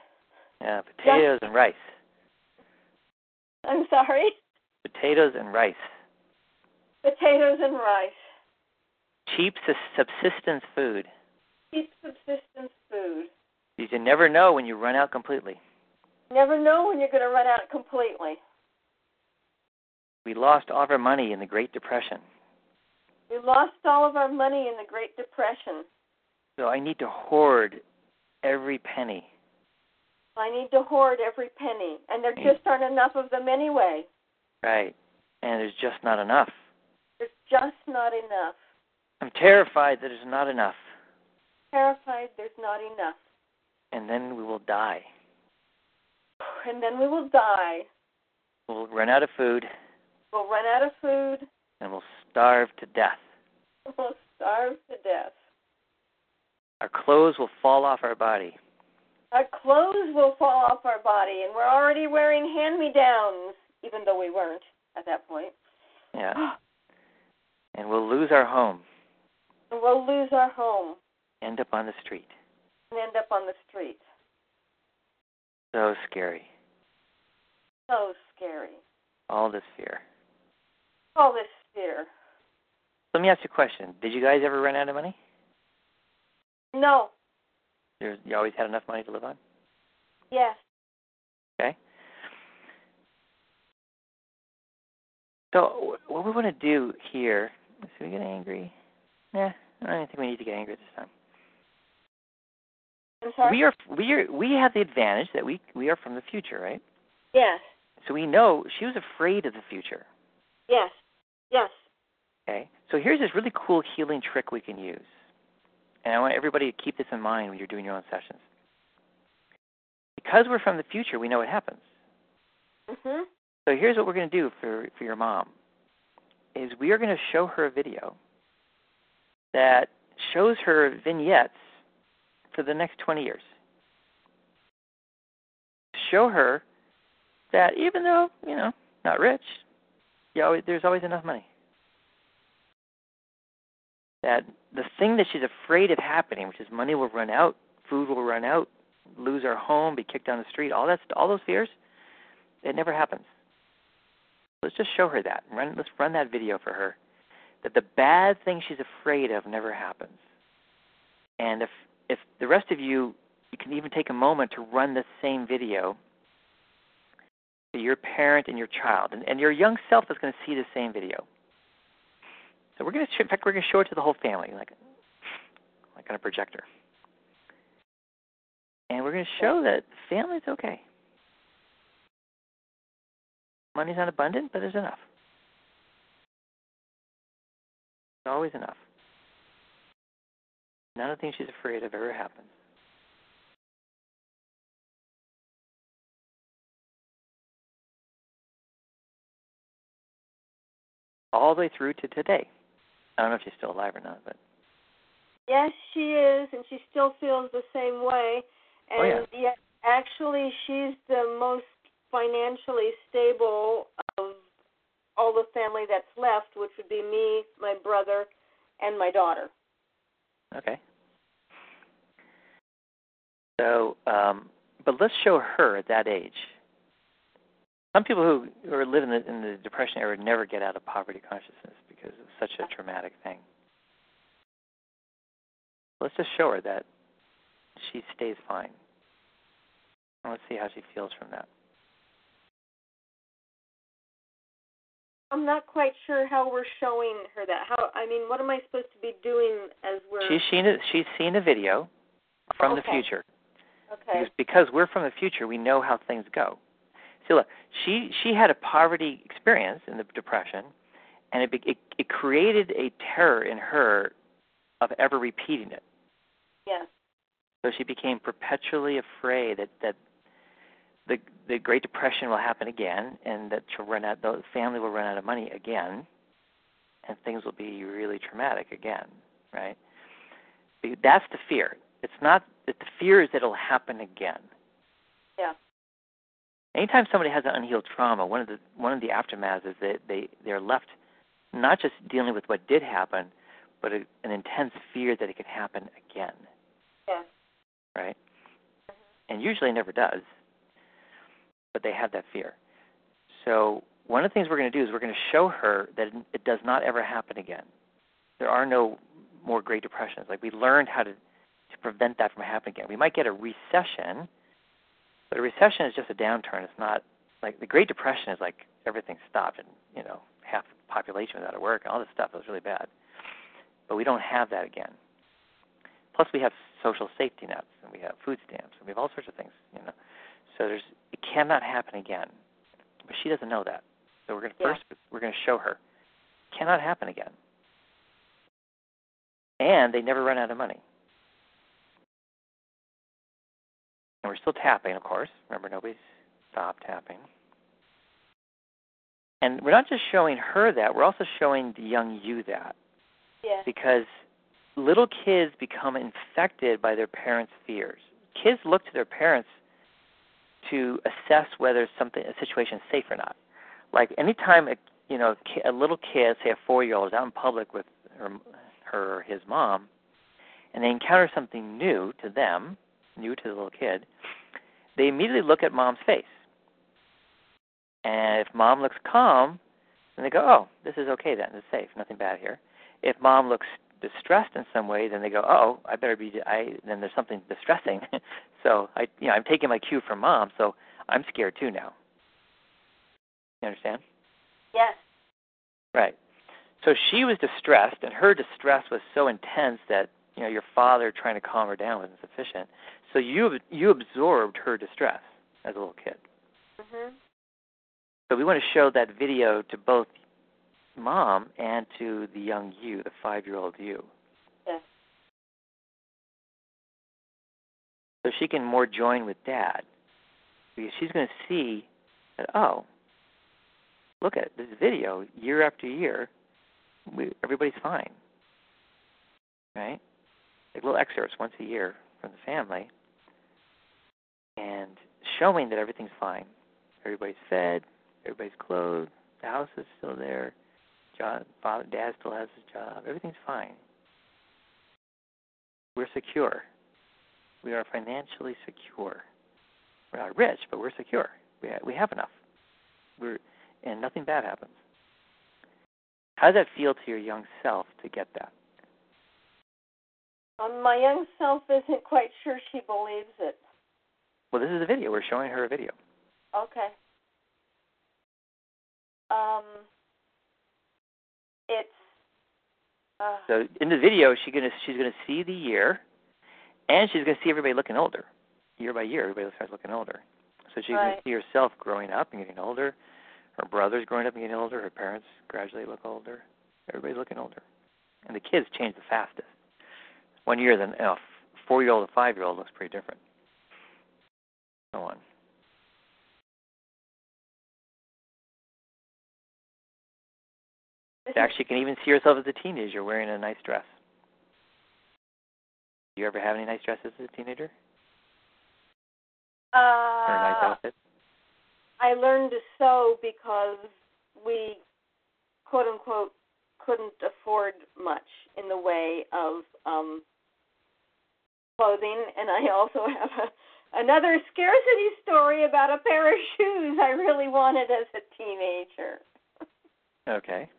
Yeah, potatoes and rice. I'm sorry? Potatoes and rice. Potatoes and rice. Cheap subsistence food. Cheap subsistence food. You never know when you run out completely. Never know when you're going to run out completely. We lost all of our money in the Great Depression. We lost all of our money in the Great Depression. So I need to hoard every penny. I need to hoard every penny, and there just aren't enough of them anyway. Right. And there's just not enough. There's just not enough. I'm terrified that there's not enough. Terrified there's not enough. And then we will die. And then we will die. We'll run out of food We'll run out of food. and we'll starve to death. We'll starve to death. Our clothes will fall off our body. Our clothes will fall off our body, and we're already wearing hand me downs, even though we weren't at that point. Yeah. And we'll lose our home, And we'll lose our home end up on the street. and end up on the street. So scary. So scary. All this fear. All this fear. Let me ask you a question. Did you guys ever run out of money? No. There's, you always had enough money to live on? Yes. Okay. So what we want to do here? is we get angry. Nah, I don't think we need to get angry this time. I'm sorry? We are we are we have the advantage that we we are from the future, right? Yes. So we know she was afraid of the future. Yes. Yes. Okay. So here's this really cool healing trick we can use. And I want everybody to keep this in mind when you're doing your own sessions. Because we're from the future, we know what happens. Mhm. So here's what we're going to do for for your mom. Is we are going to show her a video that shows her vignettes for the next 20 years. Show her that even though, you know, not rich, you there's always enough money. That the thing that she's afraid of happening, which is money will run out, food will run out, lose our home, be kicked down the street, all that, all those fears, it never happens. Let's just show her that. Run, let's run that video for her. That the bad thing she's afraid of never happens. And if if the rest of you, you can even take a moment to run the same video to your parent and your child, and, and your young self is going to see the same video. So we're going to, in fact, we're going to show it to the whole family, like like on a projector, and we're going to show that family's okay. Money's not abundant, but there's enough. There's always enough. None of the things she's afraid of ever happens. All the way through to today. I don't know if she's still alive or not, but Yes, she is, and she still feels the same way. Oh, And yet, actually, she's the most financially stable of all the family that's left, which would be me, my brother, and my daughter. okay. So, um, but let's show her at that age. Some people who, who are living in the, in the depression era never get out of poverty consciousness because it's such a traumatic thing. Let's just show her that she stays fine. And let's see how she feels from that. I'm not quite sure how we're showing her that. How I mean, what am I supposed to be doing as we're? She's seen a, she's seen a video from Okay. the future. Okay. Because, because we're from the future, we know how things go. Look, she she had a poverty experience in the depression, and it it, it created a terror in her of ever repeating it. Yes. So she became perpetually afraid that that the the Great Depression will happen again, and that she'll run out, the family will run out of money again, and things will be really traumatic again, right? That's the fear. It's not that the fear is that it'll happen again. Anytime somebody has an unhealed trauma, one of the one of the aftermaths is that they they're left not just dealing with what did happen, but a, an intense fear that it could happen again Yes. right? Mm-hmm. And usually it never does, but they have that fear. So one of the things we're going to do is we're going to show her that it does not ever happen again. There are no more Great Depressions. Like we learned how to to prevent that from happening again. We might get a recession, but a recession is just a downturn. It's not like the Great Depression is like everything stopped and you know half the population was out of work and all this stuff. It was really bad. But we don't have that again. Plus, we have social safety nets, and we have food stamps, and we have all sorts of things. You know, so there's it cannot happen again. But she doesn't know that. So we're going to Yeah. first we're going to show her cannot happen again. And they never run out of money. And we're still tapping, of course. Remember, nobody's stopped tapping. And we're not just showing her that; we're also showing the young you that Yes. because little kids become infected by their parents' fears. Kids look to their parents to assess whether something a situation is safe or not. Like anytime a you know ki- a little kid, say a four year old, is out in public with her, her or his mom, and they encounter something new to them, new to the little kid, they immediately look at mom's face. And if mom looks calm, then they go, "Oh, this is okay. Then it's safe. Nothing bad here." If mom looks distressed in some way, then they go, "Oh, I better be. I then there's something distressing." so I, you know, I'm taking my cue from mom, so I'm scared too now. You understand? Yes. Right. So she was distressed, and her distress was so intense that you know your father trying to calm her down wasn't sufficient. So you you absorbed her distress as a little kid. Mhm. So we want to show that video to both mom and to the young you, the five-year-old you. Yes. So she can more join with dad because she's going to see that oh, look at this video year after year, we, everybody's fine, right? Like little excerpts once a year from the family, and showing that everything's fine. Everybody's fed, everybody's clothed, the house is still there, father, dad still has his job, everything's fine. We're secure. We are financially secure. We're not rich, but we're secure. We we have enough. We're and nothing bad happens. How does that feel to your young self to get that? Um, my young self isn't quite sure she believes it. Well, this is a video. We're showing her a video. Okay. Um, it's. Uh, So in the video, she's gonna she's gonna see the year, and she's gonna see everybody looking older, year by year. Everybody starts looking older. So she's gonna see herself growing up and getting older. Her brothers growing up and getting older. Her parents gradually look older. Everybody's looking older, and the kids change the fastest. One year, then you know, four year old and five year old looks pretty different. So on. In can even see herself as a teenager wearing a nice dress. Do you ever have any nice dresses as a teenager? is, Or a nice uh, outfit? I learned to sew because we, quote unquote, couldn't afford much in the way of um, clothing, and I also have a, another scarcity story about a pair of shoes I really wanted as a teenager. Okay.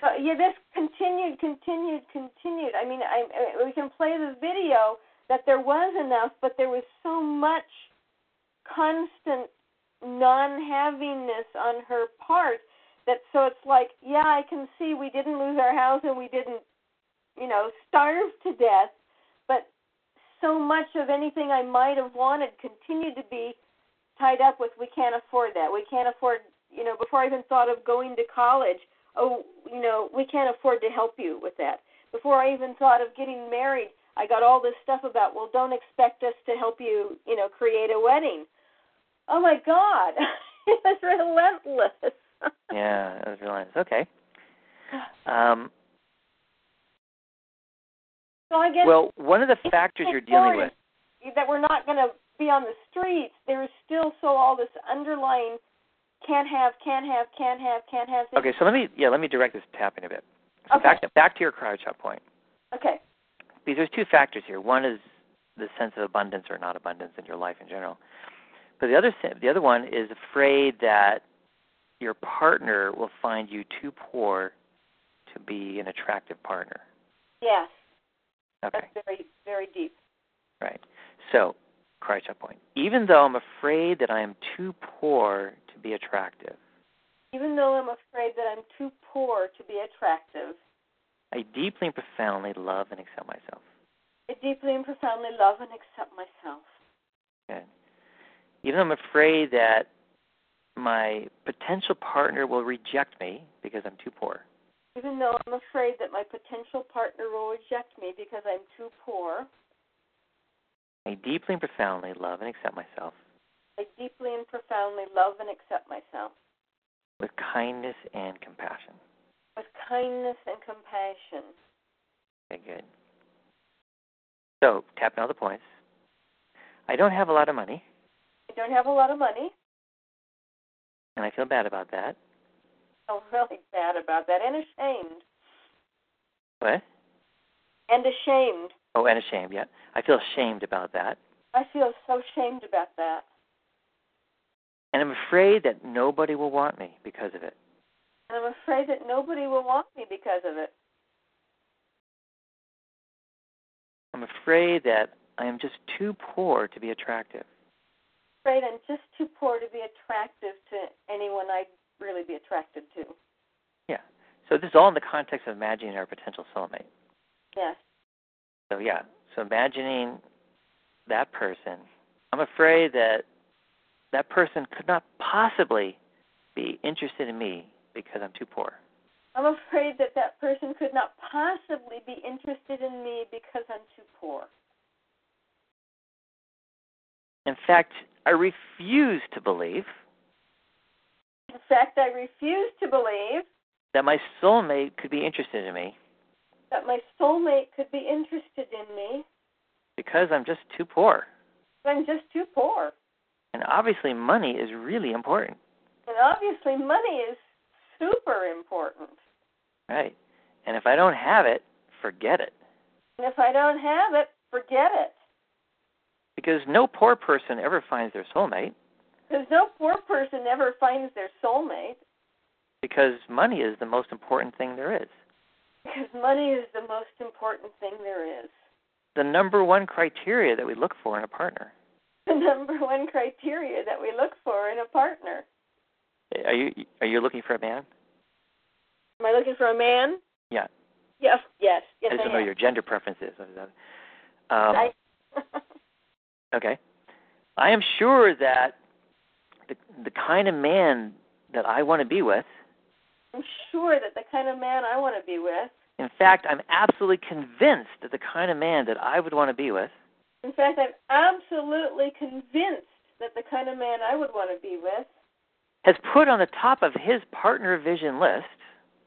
But yeah, this continued, continued, continued. I mean, I, I we can play the video that there was enough, but there was so much constant non-havingness on her part that so it's like, yeah, I can see we didn't lose our house and we didn't, you know, starve to death, so much of anything I might have wanted continued to be tied up with we can't afford that. We can't afford, you know, before I even thought of going to college, oh, you know, we can't afford to help you with that. Before I even thought of getting married, I got all this stuff about, well, don't expect us to help you, you know, create a wedding. Oh my God, it was relentless. yeah, it was relentless. Okay. Um, so I guess well, one of the factors you're dealing with that we're not going to be on the streets. There is still so all this underlying can't have, can't have, can't have, can't have. Okay, so let me yeah, let me direct this tapping a bit. So Okay. back back to your karate chop point. Okay. because there's two factors here. One is the sense of abundance or not abundance in your life in general. But the other the other one is afraid that your partner will find you too poor to be an attractive partner. Yes, Okay, that's very, very deep. right. So, cryo point. Even though I'm afraid that I am too poor to be attractive, Even though I'm afraid that I'm too poor to be attractive, I deeply and profoundly love and accept myself. I deeply and profoundly love and accept myself. Good. Even though I'm afraid that my potential partner will reject me because I'm too poor. Even though I'm afraid that my potential partner will reject me because I'm too poor, I deeply and profoundly love and accept myself I deeply and profoundly love and accept myself with kindness and compassion. with kindness and compassion. Okay, good. So, tapping all the points. I don't have a lot of money, I don't have a lot of money. and I feel bad about that. I'm really bad about that and ashamed. What? And ashamed. Oh, and ashamed, yeah. I feel ashamed about that. I feel so ashamed about that. And I'm afraid that nobody will want me because of it. And I'm afraid that nobody will want me because of it. I'm afraid that I am just too poor to be attractive. afraid I'm just too poor to be attractive to anyone I'd really be attracted to. Yeah. So this is all in the context of imagining our potential soulmate. Yes. So yeah, so imagining that person, I'm afraid that that person could not possibly be interested in me because I'm too poor. I'm afraid that that person could not possibly be interested in me because I'm too poor. In fact, I refuse to believe In fact, I refuse to believe that my soulmate could be interested in me that my soulmate could be interested in me. because I'm just too poor. I'm just too poor. And obviously, money is really important, And obviously, money is super important. right? And if I don't have it, forget it. And if I don't have it, forget it. Because no poor person ever finds their soulmate Because no poor person ever finds their soulmate. because money is the most important thing there is. Because money is the most important thing there is. The number one criteria that we look for in a partner. The number one criteria that we look for in a partner. Are you are you looking for a man? Am I looking for a man? Yeah. Yes, yes, yes. I just I don't know your gender preferences. Um, I, okay. I am sure that the the kind of man that I want to be with, I'm sure that the kind of man I want to be with, in fact, I'm absolutely convinced that the kind of man that I would want to be with in fact, I'm absolutely convinced that the kind of man I would want to be with has put on the top of his partner vision list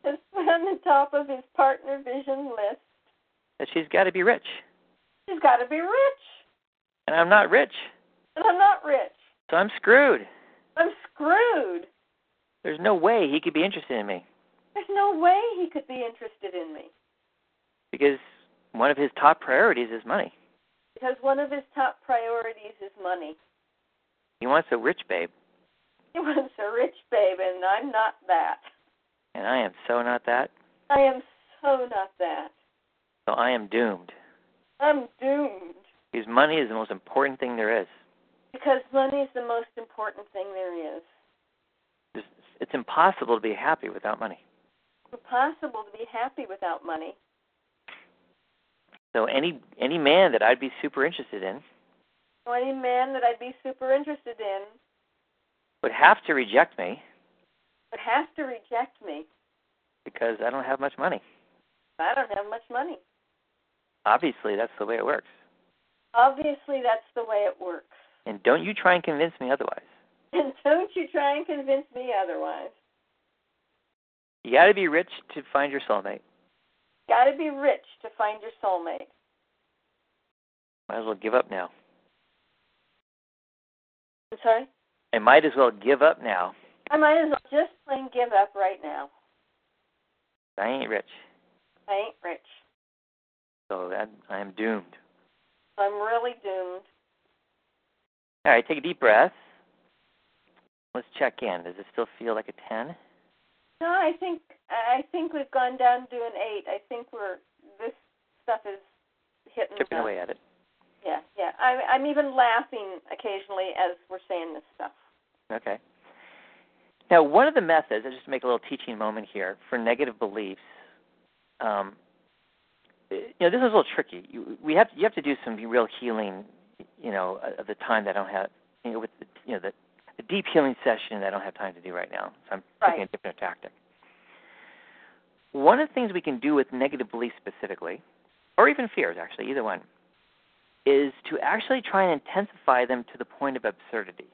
Has put on the top of his partner vision list. that she's got to be rich. She's got to be rich. And I'm not rich, And I'm not rich. so I'm screwed. I'm screwed. There's no way he could be interested in me There's no way he could be interested in me. because one of his top priorities is money. Because one of his top priorities is money. He wants a rich babe, He wants a rich babe, and I'm not that. and I am so not that. I am so not that. So I am doomed. I'm doomed. Because money is the most important thing there is. Because money is the most important thing there is. It's impossible to be happy without money. It's impossible to be happy without money. So any any man that I'd be super interested in So any man that I'd be super interested in would have to reject me would have to reject me. because I don't have much money. I don't have much money. Obviously, that's the way it works. Obviously, that's the way it works. And don't you try and convince me otherwise. And don't you try and convince me otherwise. You got to be rich to find your soulmate. Got to be rich to find your soulmate. Might as well give up now. I'm sorry? I might as well give up now. I might as well just plain give up right now. I ain't rich, I ain't rich. so that I am doomed. I'm really doomed. All right, take a deep breath. Let's check in. Does it still feel like a ten? No, I think I think we've gone down to an eight. I think we're this stuff is hitting. Chipping away at it. Yeah, yeah. I'm I'm even laughing occasionally as we're saying this stuff. Okay. Now, one of the methods, I just make a little teaching moment here for negative beliefs. Um, you know, this is a little tricky. You, we have you have to do some real healing. You know, of the time that I don't have. You know, with the, you know the, the deep healing session that I don't have time to do right now. So I'm taking a different tactic. One of the things we can do with negative beliefs specifically, or even fears actually, either one, is to actually try and intensify them to the point of absurdity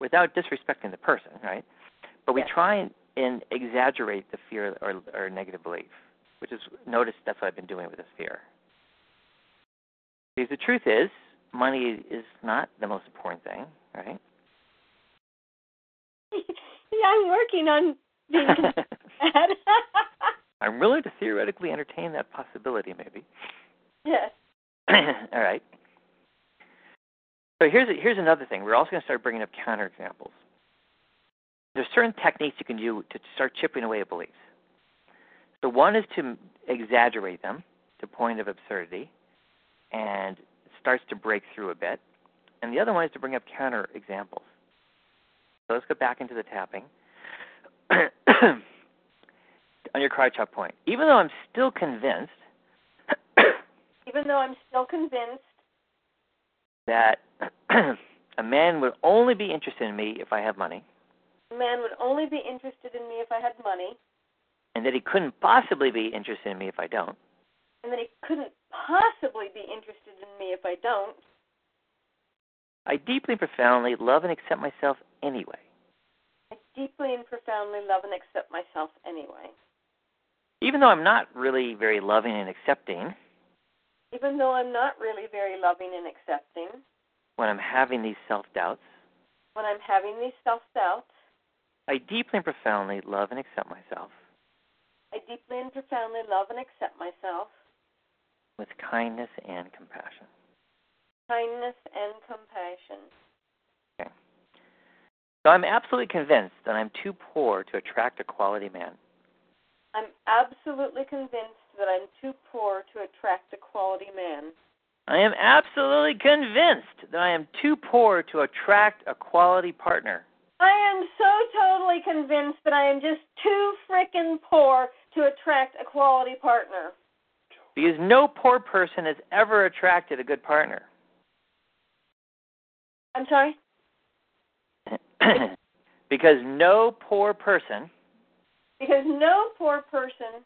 without disrespecting the person, right? But we try and, and exaggerate the fear or, or negative belief, which is notice that's what I've been doing with this fear. Because the truth is, money is not the most important thing, right? yeah, I'm working on being. I'm willing to theoretically entertain that possibility, maybe. yes. All right. So here's here's another thing. We're also going to start bringing up counterexamples. There's certain techniques you can do to start chipping away at beliefs. So one is to exaggerate them to point of absurdity, and starts to break through a bit. And the other one is to bring up counter examples. So let's go back into the tapping. On your karate chop point, even though I'm still convinced Even though I'm still convinced that a man would only be interested in me if I have money, a man would only be interested in me if I had money, and that he couldn't possibly be interested in me if I don't, and that he couldn't possibly be interested in me if I don't, I deeply and profoundly love and accept myself anyway. I deeply and profoundly love and accept myself anyway. Even though I'm not really very loving and accepting. Even though I'm not really very loving and accepting, when I'm having these self doubts, when I'm having these self doubts, I deeply and profoundly love and accept myself. I deeply and profoundly love and accept myself, with kindness and compassion. kindness and compassion. Okay. So I'm absolutely convinced that I'm too poor to attract a quality man. I'm absolutely convinced that I'm too poor to attract a quality man. I am absolutely convinced that I am too poor to attract a quality partner. I am so totally convinced that I am just too frickin' poor to attract a quality partner. Because no poor person has ever attracted a good partner. I'm sorry? because no poor person Because no poor person,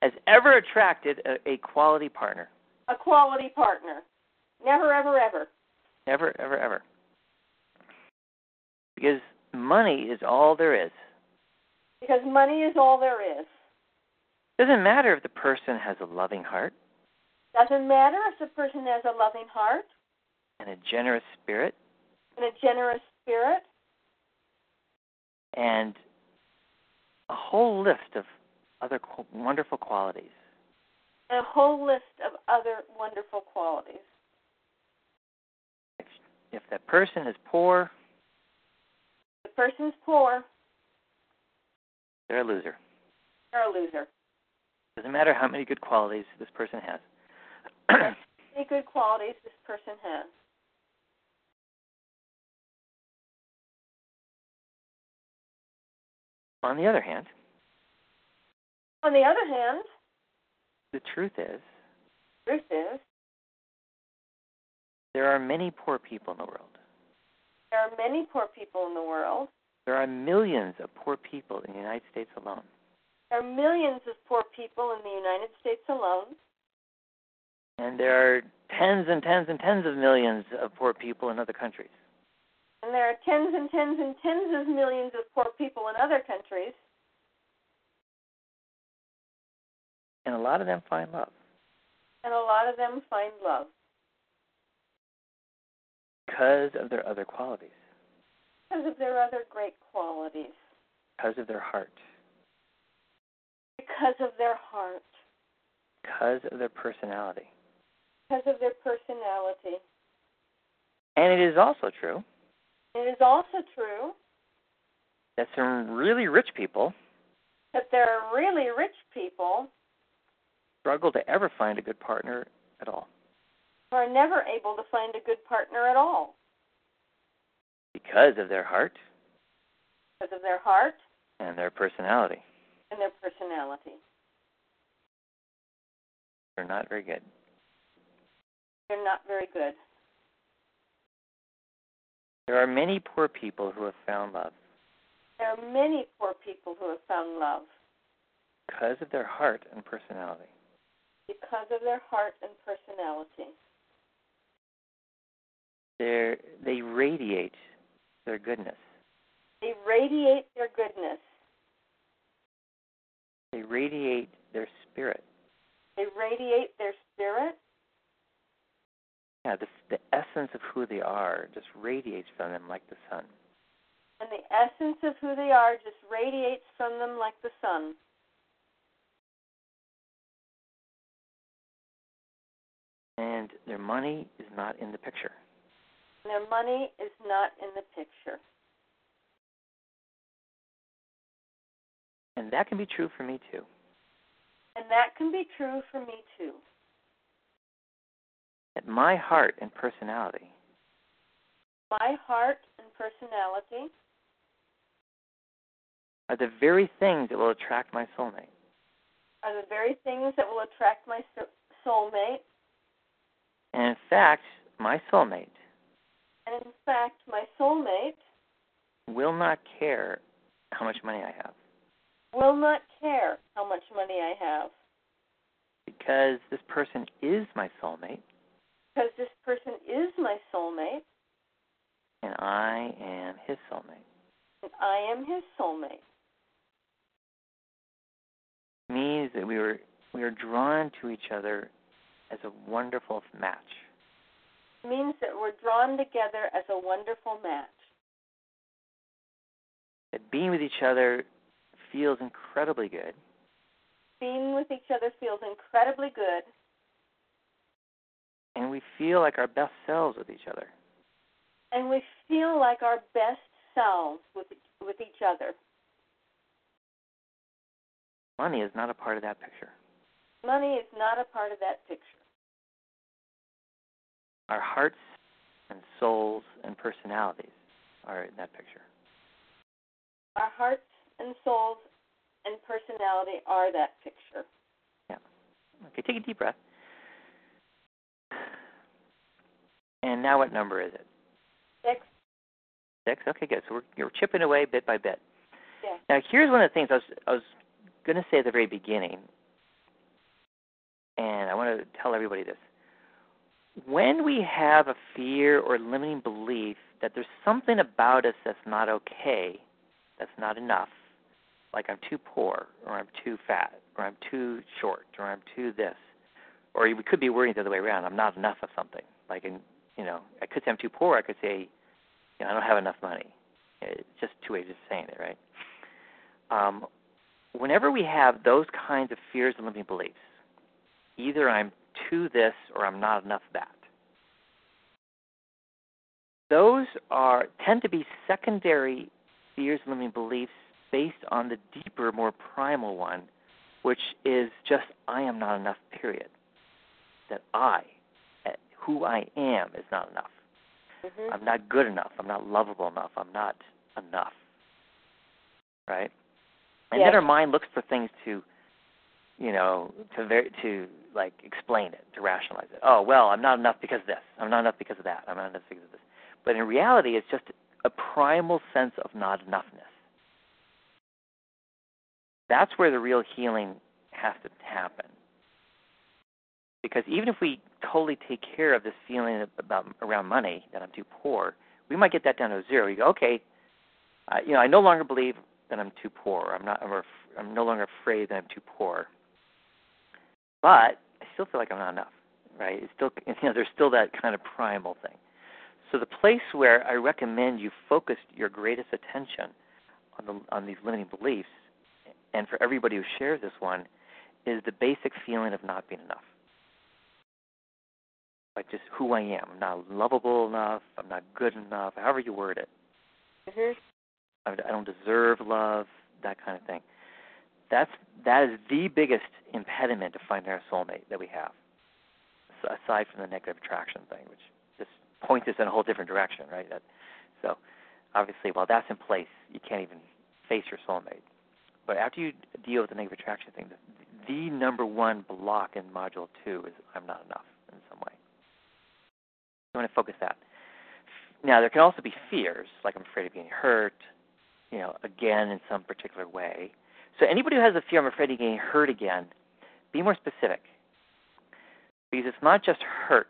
has ever attracted a, a quality partner. a quality partner. Never, ever, ever. Never, ever, ever. Because money is all there is. Because money is all there is. Doesn't matter if the person has a loving heart Doesn't matter if the person has a loving heart and a generous spirit and a generous spirit and a whole list of other wonderful qualities. and a whole list of other wonderful qualities. If, if that person is poor, The person is poor, they're a loser. they're a loser. Doesn't matter how many good qualities this person has. Any good qualities this person has. On the other hand, On the other hand, the truth is truth is there are many poor people in the world. there are many poor people in the world. There are millions of poor people in the United States alone. There are millions of poor people in the United States alone. And there are tens and tens and tens of millions of poor people in other countries. And there are tens and tens and tens of millions of poor people in other countries. And a lot of them find love And a lot of them find love because of their other qualities, because of their other great qualities, because of their heart, because of their heart, because of their personality. because of their personality. And it is also true It is also true that some really rich people that there are really rich people struggle to ever find a good partner at all are never able to find a good partner at all because of their heart because of their heart and their personality. And their personality. They're not very good. They're not very good. There are many poor people who have found love There are many poor people who have found love because of their heart and personality. because of their heart and personality. They're, they radiate their goodness. They radiate their goodness. They radiate their spirit. They radiate their spirit. Yeah, the, the essence of who they are just radiates from them like the sun. And the essence of who they are just radiates from them like the sun. And their money is not in the picture. Their money is not in the picture. And that can be true for me too. And that can be true for me too. That my heart and personality My heart and personality are the very things that will attract my soulmate. are the very things that will attract my so- soulmate. And in fact, my soulmate And in fact, my soulmate will not care how much money I have will not care how much money I have because this person is my soulmate because this person is my soulmate and I am his soulmate. and I am his soulmate. It means that we were we are drawn to each other as a wonderful match. It means that we're drawn together as a wonderful match. That being with each other feels incredibly good Being with each other feels incredibly good, and we feel like our best selves with each other. and we feel like our best selves with with each other. Money is not a part of that picture. Money is not a part of that picture. Our hearts and souls and personalities are in that picture. Our hearts and souls and personality are that picture. Yeah. Okay, take a deep breath. And now, what number is it? Six. Six. Okay, good. So we're you're chipping away bit by bit. Yeah. Now, here's one of the things I was I was going to say at the very beginning, and I want to tell everybody this. When we have a fear or limiting belief that there's something about us that's not okay, that's not enough, like I'm too poor, or I'm too fat, or I'm too short, or I'm too this, or we could be worrying the other way around. I'm not enough of something. Like in, you know, I could say I'm too poor. I could say, you know, I don't have enough money. It's just two ways of saying it, right? Um, whenever we have those kinds of fears and limiting beliefs, either I'm too this or I'm not enough that. Those are tend to be secondary fears and limiting beliefs based on the deeper, more primal one, which is just I am not enough. Period. That I, eh, who I am, is not enough. Mm-hmm. I'm not good enough. I'm not lovable enough. I'm not enough. Right? And Yes. then our mind looks for things to, you know, to ver- to like explain it, to rationalize it. Oh well, I'm not enough because of this. I'm not enough because of that. I'm not enough because of this. But in reality, it's just a primal sense of not enoughness. That's where the real healing has to happen. Because even if we totally take care of this feeling about around money that I'm too poor, we might get that down to zero. You go, okay, uh, you know, I no longer believe that I'm too poor. I'm not. I'm, I'm no longer afraid that I'm too poor. But I still feel like I'm not enough, right? It's still, you know, there's still that kind of primal thing. So the place where I recommend you focus your greatest attention on the on these limiting beliefs, and for everybody who shares this one, is the basic feeling of not being enough. Like just who I am. I'm not lovable enough. I'm not good enough. However you word it. Mhm. I I don't deserve love. That kind of thing. That's that is the biggest impediment to finding our soulmate that we have, aside from the negative attraction thing, which just points us in a whole different direction, right? That, so, obviously, while that's in place, you can't even face your soulmate. But after you deal with the negative attraction thing, the, the number one block in module two is I'm not enough in some way. You want to focus that. Now, there can also be fears, like I'm afraid of getting hurt, you know, again in some particular way. So anybody who has a fear, I'm afraid of getting hurt again, be more specific. Because it's not just hurt,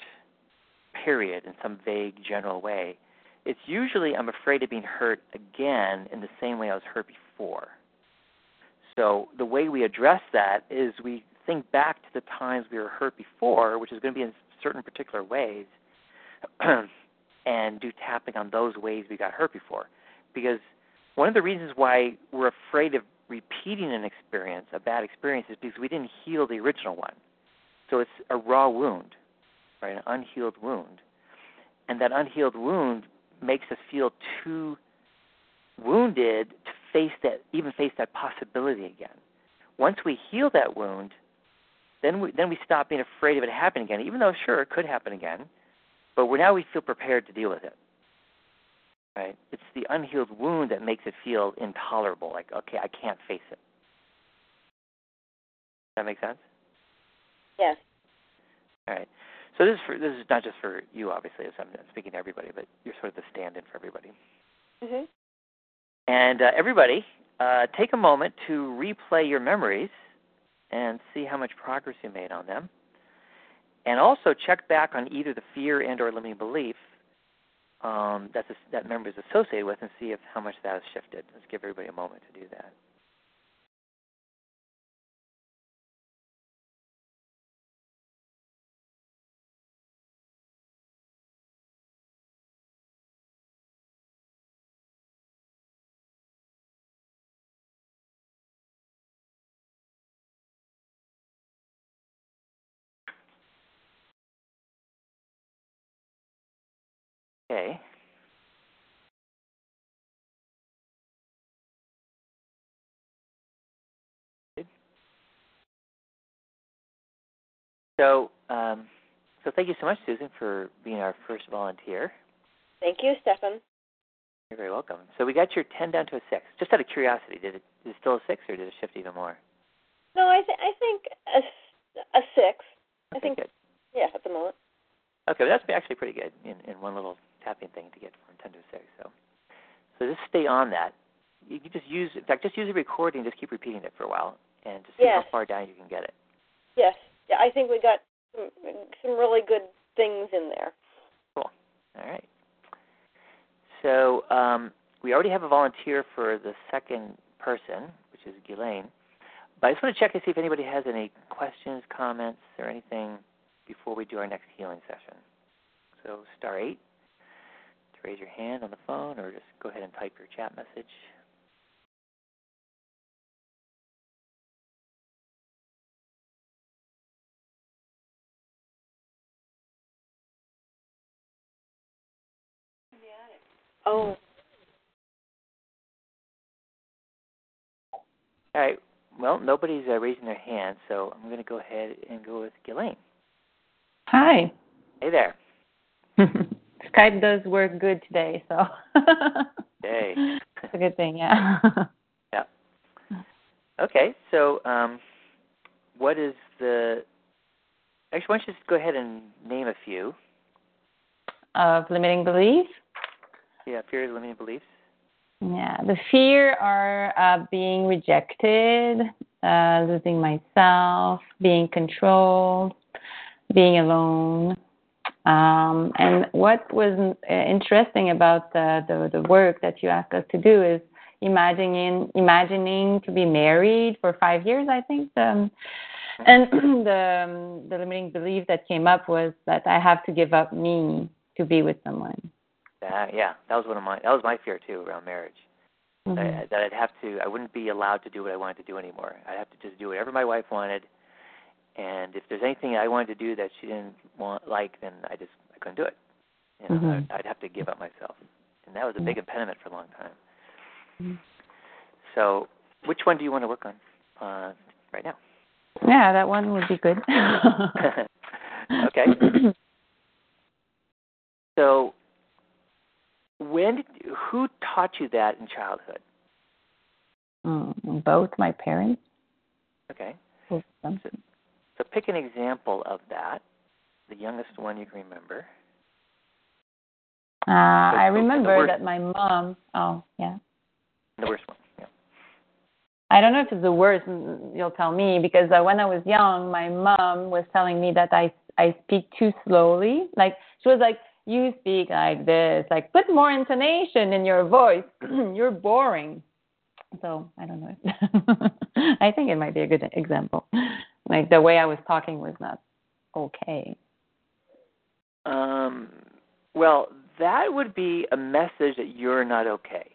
period, in some vague general way. It's usually I'm afraid of being hurt again in the same way I was hurt before. So the way we address that is we think back to the times we were hurt before, which is going to be in certain particular ways, and do tapping on those ways we got hurt before. Because one of the reasons why we're afraid of repeating an experience, a bad experience, is because we didn't heal the original one. So it's a raw wound, right? An unhealed wound. And that unhealed wound makes us feel too wounded to face that even face that possibility again. Once we heal that wound, then we then we stop being afraid of it happening again, even though sure it could happen again, but we're now we feel prepared to deal with it. Right? It's the unhealed wound that makes it feel intolerable, like okay, I can't face it. Does that make sense? Yes. All right. So this is for this is not just for you, obviously, as I'm speaking to everybody, but you're sort of the stand-in for everybody. Mhm. And uh, everybody, uh, take a moment to replay your memories and see how much progress you made on them. And also check back on either the fear and/or limiting belief um, that that memory is associated with, and see if how much that has shifted. Let's give everybody a moment to do that. So, um, so thank you so much, Susan, for being our first volunteer. Thank you, Stefan. You're very welcome. So we got your ten down to a six. Just out of curiosity, did it is it still a six or did it shift even more? No, I th- I think a, a six. I think good. yeah, at the moment. Okay, well, that's actually pretty good in, in one little tapping thing to get from ten to a six. So, so just stay on that. You can just use, in fact, just use the recording. Just keep repeating it for a while, and just see Yes. how far down you can get it. Yes. Yeah, I think we got some, some really good things in there. Cool. All right. So um, we already have a volunteer for the second person, which is Ghislaine. But I just want to check to see if anybody has any questions, comments, or anything before we do our next healing session. So star eight to raise your hand on the phone, or just go ahead and type your chat message. Oh. All right. Well, nobody's uh, raising their hand, so I'm going to go ahead and go with Ghislaine. Hi. Hey there. Skype does work good today, so Hey. it's a good thing, yeah. Yeah. Okay, so um, what is the? Actually, why don't you just go ahead and name a few? Of limiting beliefs. Yeah, fears, limiting beliefs. Yeah, the fear are uh, being rejected, uh, losing myself, being controlled, being alone. Um, and what was uh, interesting about the, the, the work that you asked us to do is imagining imagining to be married for five years. I think the and the um, the limiting belief that came up was that I have to give up me to be with someone. That, yeah, that was one of my that was my fear too around marriage. Mm-hmm. That, that I'd have to I wouldn't be allowed to do what I wanted to do anymore. I'd have to just do whatever my wife wanted. And if there's anything I wanted to do that she didn't want like, then I just I couldn't do it. You know, Mm-hmm. I'd, I'd have to give up myself, and that was a big impediment for a long time. Mhm. So, which one do you want to work on uh, right now? Yeah, that one would be good. okay. So, when did, who taught you that in childhood? Mm, both my parents. Okay. of. So pick an example of that, the youngest one you can remember. Uh, I the- the remember that my mom. Oh, yeah. The worst one. Yeah. I don't know if it's the worst. mm, You'll tell me because uh, when I was young, my mom was telling me that I I speak too slowly. Like she was like, "You speak like this. Like put more intonation in your voice. You're boring." So I don't know. I think it might be a good example. Like the way I was talking was not okay. Um, well, that would be a message that you're not okay.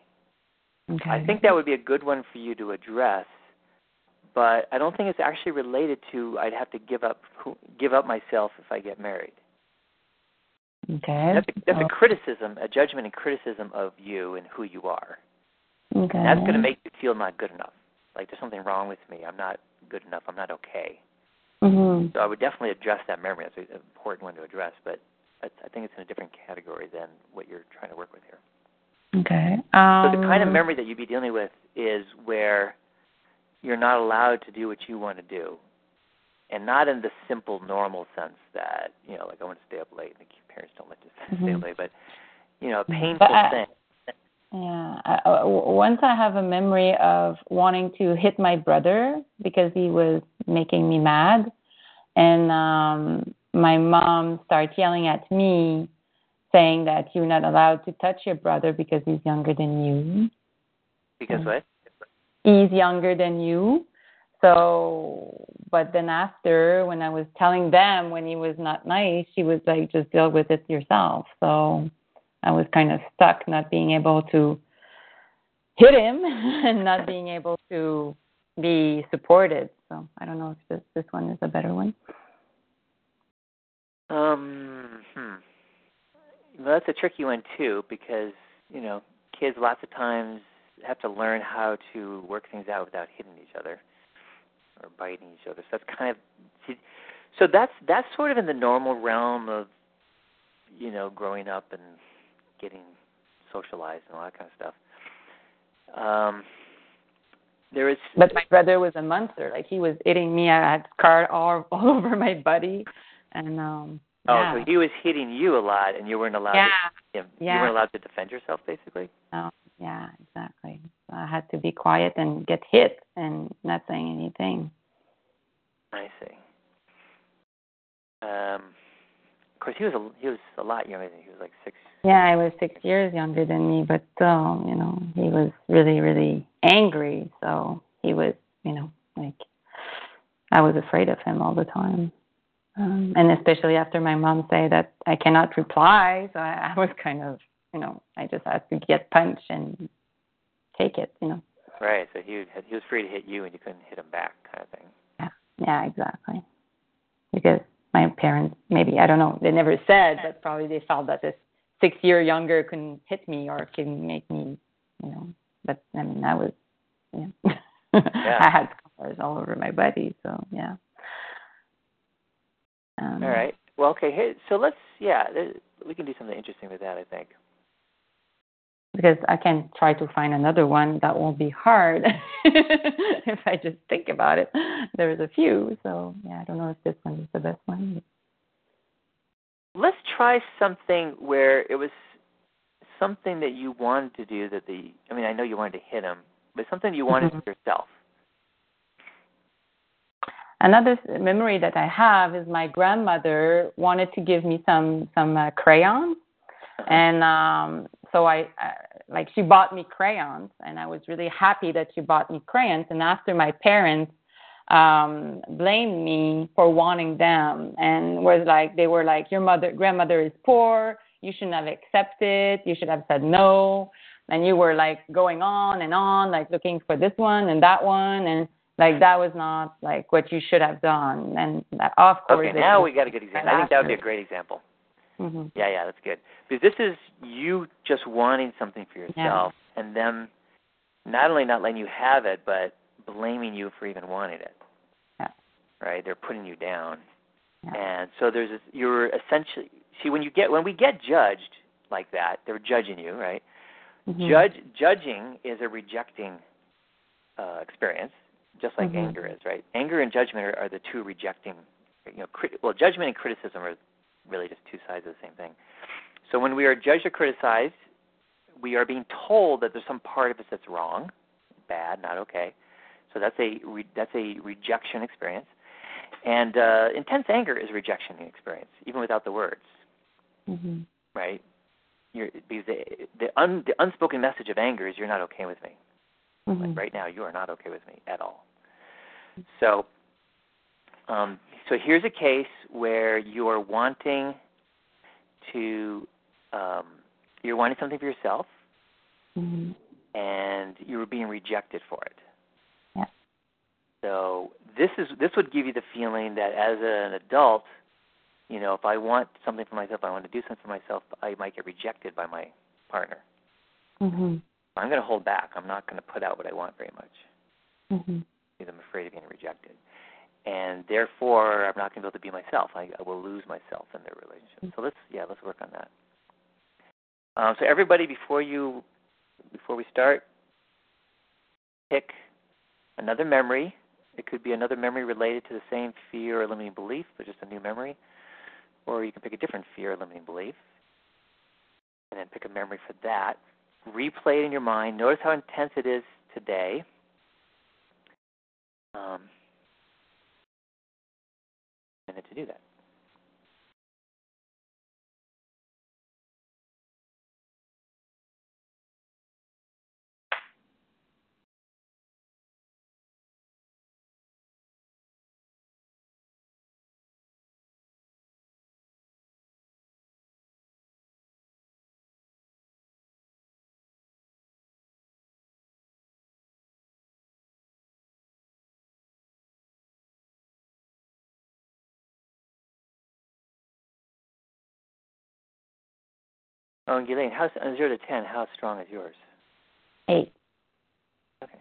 Okay. I think that would be a good one for you to address, but I don't think it's actually related to I'd have to give up give up myself if I get married. Okay. That's a, that's Oh, a criticism, a judgment and criticism of you and who you are. okay. And that's going to make you feel not good enough. Like there's something wrong with me. I'm not good enough. I'm not okay. Mhm. So I would definitely address that memory. That's an important one to address, but I I think it's in a different category than what you're trying to work with here. Okay. So Um, the kind of memory that you'd be dealing with is where you're not allowed to do what you want to do, and not in the simple, normal sense that you know, like I want to stay up late, and the parents don't let you stay up Mhm. late, but you know, a Mhm. painful I- thing. Yeah. I, uh, once I have a memory of wanting to hit my brother because he was making me mad, and um, my mom started yelling at me, saying that you're not allowed to touch your brother because he's younger than you. Because what? He's younger than you. So, but then after, when I was telling them when he was not nice, she was like, just deal with it yourself. So I was kind of stuck not being able to hit him and not being able to be supported. So I don't know if this this one is a better one. Um, hmm. Well, that's a tricky one too, because you know, kids lots of times have to learn how to work things out without hitting each other or biting each other. So that's kind of so that's that's sort of in the normal realm of you know growing up and getting socialized and all that kind of stuff. Um, there is But my brother was a monster. Like he was hitting me. I had scar all all over my body, and um. oh, yeah. so he was hitting you a lot, and you weren't allowed yeah. to. You Yeah. weren't allowed to defend yourself, basically. Oh, yeah, exactly. So I had to be quiet and get hit and not saying anything. I see. Um, of course, he was a he was a lot younger than he was like six. Yeah, I was six years younger than me, but still, you know, he was really, really angry. So he was, you know, like I was afraid of him all the time. Um, and especially after my mom said that I cannot reply, so I, I was kind of, you know, I just had to get punched and take it, you know. Right. So he he was free to hit you, and you couldn't hit him back, kind of thing. Yeah, yeah, exactly. Because my parents, maybe I don't know, they never said, but probably they felt that this six year younger couldn't hit me or can make me, you know. But I mean, I was, yeah, Yeah. I had scars all over my body, so yeah. Um, All right. Well, okay. Hey, so let's yeah, we can do something interesting with that. I think. Because I can try to find another one that won't be hard if I just think about it. There's a few, so yeah, I don't know if this one is the best one. Let's try something where it was something that you wanted to do that the I mean I know you wanted to hit him, but something you wanted mm-hmm. yourself. Another memory that I have is my grandmother wanted to give me some some uh, crayons, uh-huh. and um so I like she bought me crayons, and I was really happy that she bought me crayons. And after my parents um blamed me for wanting them and was like they were like your mother grandmother is poor. You shouldn't have accepted. You should have said no. And you were like going on and on like looking for this one and that one. And like that was not like what you should have done. And that, of course okay now we got a good example i think that would be a great example mm-hmm. yeah yeah that's good because this is you just wanting something for yourself yeah. and them not only not letting you have it but blaming you for even wanting it yeah. right they're putting you down yeah. and so there's this, you're essentially see when you get when we get judged like that they're judging you right mm-hmm. judge judging is a rejecting uh, experience just like mm-hmm. anger is, right? Anger and judgment are, are the two rejecting, you know, crit- well, judgment and criticism are really just two sides of the same thing. So when we are judged or criticized, we are being told that there's some part of us that's wrong, bad, not okay. So that's a re- that's a rejection experience, and uh, intense anger is a rejection experience, even without the words, mm-hmm. right? You're, because the the, un, the unspoken message of anger is you're not okay with me. Mm-hmm. Like right now, you are not okay with me at all. So, um, so here's a case where you are wanting to, um, you're wanting something for yourself, mm-hmm. and you were being rejected for it. Yeah. So this is this would give you the feeling that as an adult, you know, if I want something for myself, I want to do something for myself, I might get rejected by my partner. Mm-hmm. I'm going to hold back. I'm not going to put out what I want very much. Mm-hmm because I'm afraid of being rejected. And therefore, I'm not going to be able to be myself. I, I will lose myself in their relationship. So let's, yeah, let's work on that. Um, so everybody, before you, before we start, pick another memory. It could be another memory related to the same fear or limiting belief, but just a new memory. Or you can pick a different fear or limiting belief, and then pick a memory for that. Replay it in your mind. Notice how intense it is today um, minute to do that. Oh, Ghislaine, how on zero to ten, how strong is yours? Eight. Okay.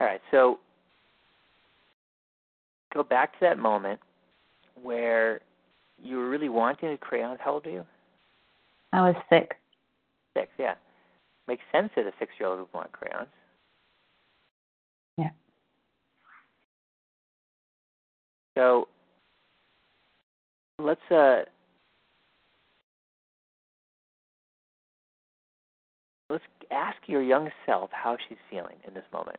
All right, so go back to that moment where you were really wanting the crayons. How old are you? I was six. Six, yeah makes sense that a six year old would want crayons. Yeah. So let's uh let's ask your young self how she's feeling in this moment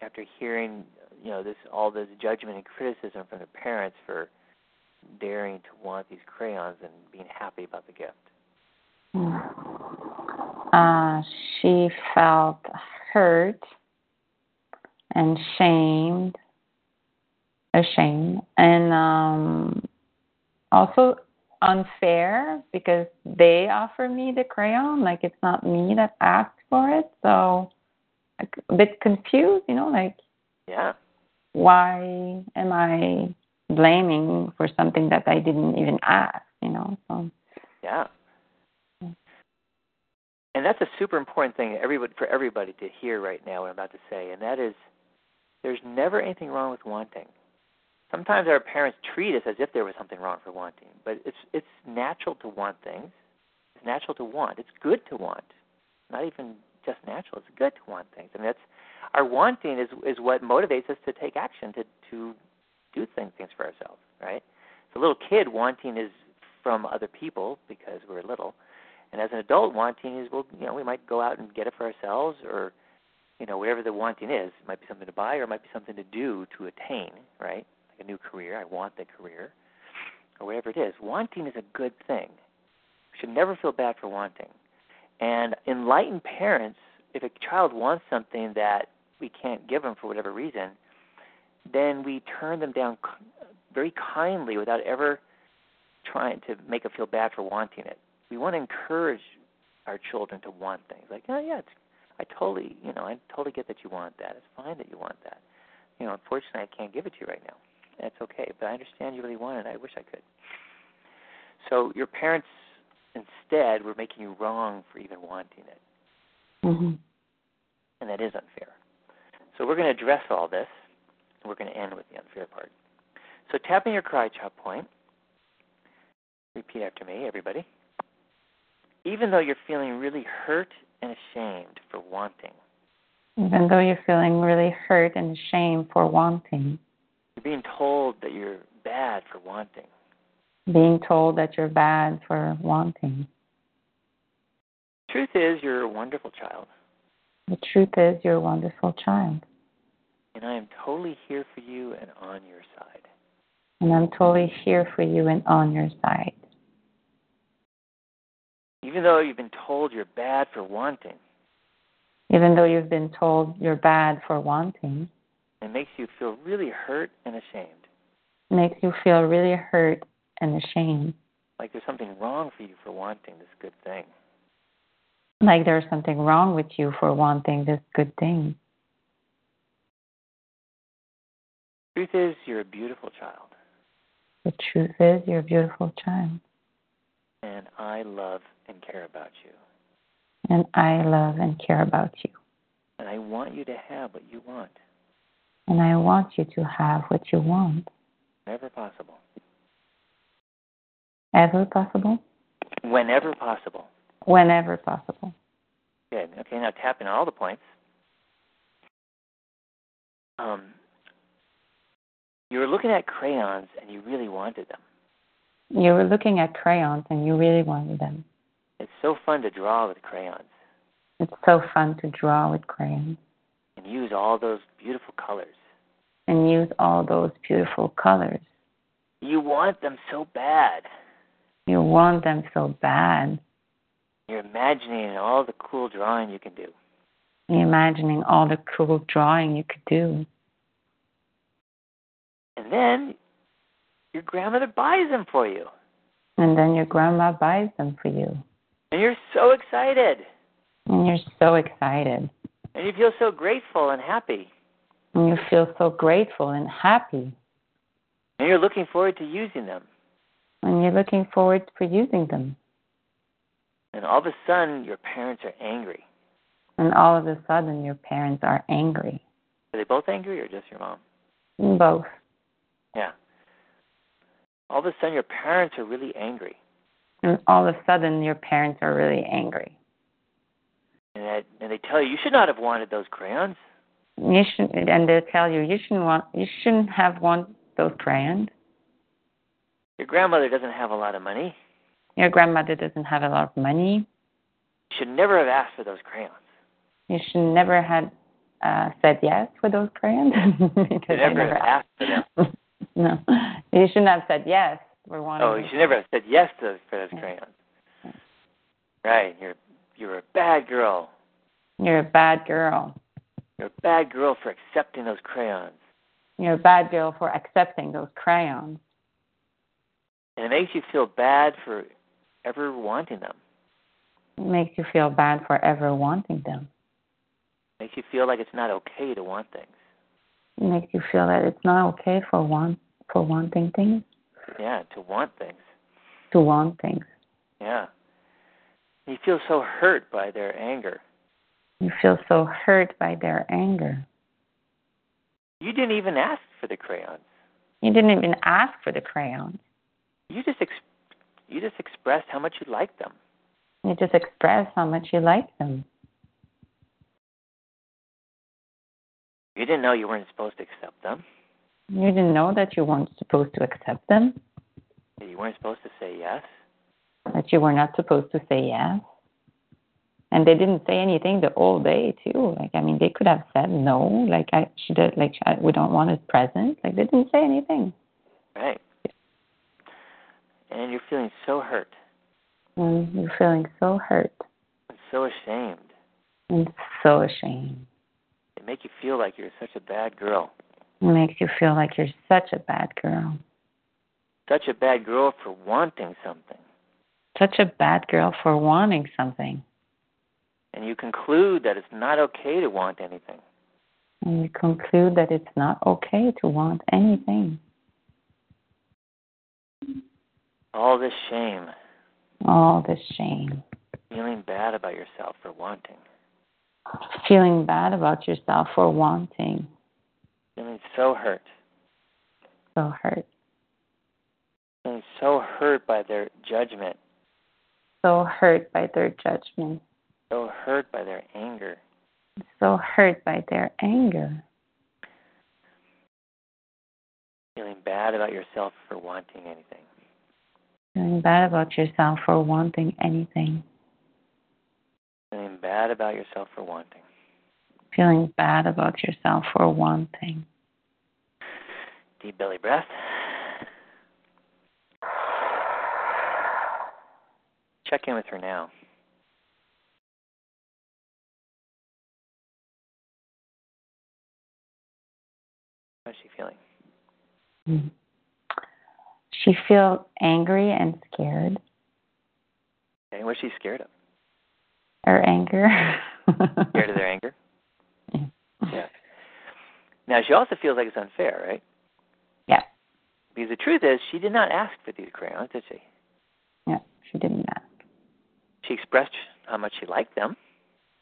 after hearing you know this all this judgment and criticism from the parents for daring to want these crayons and being happy about the gift. Uh, she felt hurt and shamed, ashamed, and um, also unfair because they offer me the crayon. Like it's not me that asked for it, so a bit confused. You know, like yeah, why am I blaming for something that I didn't even ask? You know, so yeah and that's a super important thing everybody, for everybody to hear right now what I'm about to say, and that is There's never anything wrong with wanting. Sometimes our parents treat us as if there was something wrong for wanting, but it's it's natural to want things. It's natural to want. It's good to want. Not even just natural. It's good to want things. I mean, that's our wanting is is what motivates us to take action to to do things things for ourselves, right? So little kid wanting is from other people because we're little, and as an adult wanting is well, you know, we might go out and get it for ourselves or you know, whatever the wanting is. It might be something to buy or it might be something to do to attain, right? Like a new career. I want the career. Or whatever it is. Wanting is a good thing. We should never feel bad for wanting. And enlightened parents, if a child wants something that we can't give them for whatever reason, then we turn them down very kindly without ever trying to make them feel bad for wanting it. We want to encourage our children to want things. Like, oh yeah, it's I totally, you know, I totally get that you want that. It's fine that you want that. You know, unfortunately, I can't give it to you right now. That's okay, but I understand you really want it. I wish I could. So your parents instead were making you wrong for even wanting it, hmm and that is unfair. So we're going to address all this, and we're going to end with the unfair part. So tapping your karate chop point. Repeat after me, everybody. Even though you're feeling really hurt and ashamed for wanting. Even though you're feeling really hurt and ashamed for wanting, You're being told that you're bad for wanting. being told that you're bad for wanting. Truth is, you're a wonderful child, The truth is, you're a wonderful child, and I am totally here for you and on your side. and I'm totally here for you and on your side. Even though you've been told you're bad for wanting, Even though you've been told you're bad for wanting, it makes you feel really hurt and ashamed, makes you feel really hurt and ashamed, like there's something wrong for you for wanting this good thing. like there's something wrong with you for wanting this good thing. Truth is, you're a beautiful child, The truth is, you're a beautiful child, and I love and care about you. and I love and care about you. And I want you to have what you want, And I want you to have what you want. whenever possible. Ever possible? Whenever possible. Whenever possible. Good. Okay, now tap in all the points. Um, you were looking at crayons and you really wanted them. You were looking at crayons and you really wanted them. It's so fun to draw with crayons It's so fun to draw with crayons and use all those beautiful colors. and use all those beautiful colors. You want them so bad. You want them so bad. You're imagining all the cool drawing you can do. You're imagining all the cool drawing you could do. And then your grandmother buys them for you. And then your grandma buys them for you. And you're so excited. And you're so excited. And you feel so grateful and happy. And you feel so grateful and happy. And you're looking forward to using them. And you're looking forward for using them. And all of a sudden, your parents are angry. And all of a sudden, your parents are angry. Are they both angry or just your mom? Both. Yeah. All of a sudden, your parents are really angry. And all of a sudden, your parents are really angry. And, that, and they tell you, you should not have wanted those crayons. You should, and they tell you you shouldn't want, you shouldn't have wanted those crayons. Your grandmother doesn't have a lot of money. Your grandmother doesn't have a lot of money. You should never have asked for those crayons. You should never had uh, said yes for those crayons because You I never never have asked for them. no, you shouldn't have said yes wanting. Oh, you should never have said yes to those, for those crayons. Right. You're you're a bad girl. You're a bad girl. You're a bad girl for accepting those crayons. You're a bad girl for accepting those crayons. And it makes you feel bad for ever wanting them. It makes you feel bad for ever wanting them. It makes you feel like it's not okay to want things. It makes you feel that it's not okay for want for wanting things Yeah, to want things. to want things. Yeah. You feel so hurt by their anger. You feel so hurt by their anger. You didn't even ask for the crayons. You didn't even ask for the crayons. You just ex- you just expressed how much you liked them. You just expressed how much you like them. You didn't know you weren't supposed to accept them. You didn't know that you weren't supposed to accept them, You weren't supposed to say yes. that you were not supposed to say yes. And they didn't say anything the whole day too. Like I mean, they could have said no. Like I, she did. Like I, we don't want it present. Like they didn't say anything. Right. And you're feeling so hurt And you're feeling so hurt and so ashamed. and so ashamed. They make you feel like you're such a bad girl. It makes you feel like you're such a bad girl. Such a bad girl for wanting something. Such a bad girl for wanting something. And you conclude that it's not okay to want anything. And you conclude that it's not okay to want anything. All this shame, All this shame. feeling bad about yourself for wanting, Feeling bad about yourself for wanting. Feeling so hurt, So hurt. feeling so hurt by their judgment, So hurt by their judgment. so hurt by their anger. So hurt by their anger. feeling bad about yourself for wanting anything. Feeling bad about yourself for wanting anything. Feeling bad about yourself for wanting. Feeling bad about yourself for wanting. Deep belly breath. Check in with her now. How's she feeling? Mm. She feels angry and scared. Okay, what's she scared of? Her anger. Scared of their anger? Yeah. Yeah. Now she also feels like it's unfair, right? Yeah. Because the truth is, she did not ask for these crayons, did she? Yeah, she didn't ask. She expressed how much she liked them.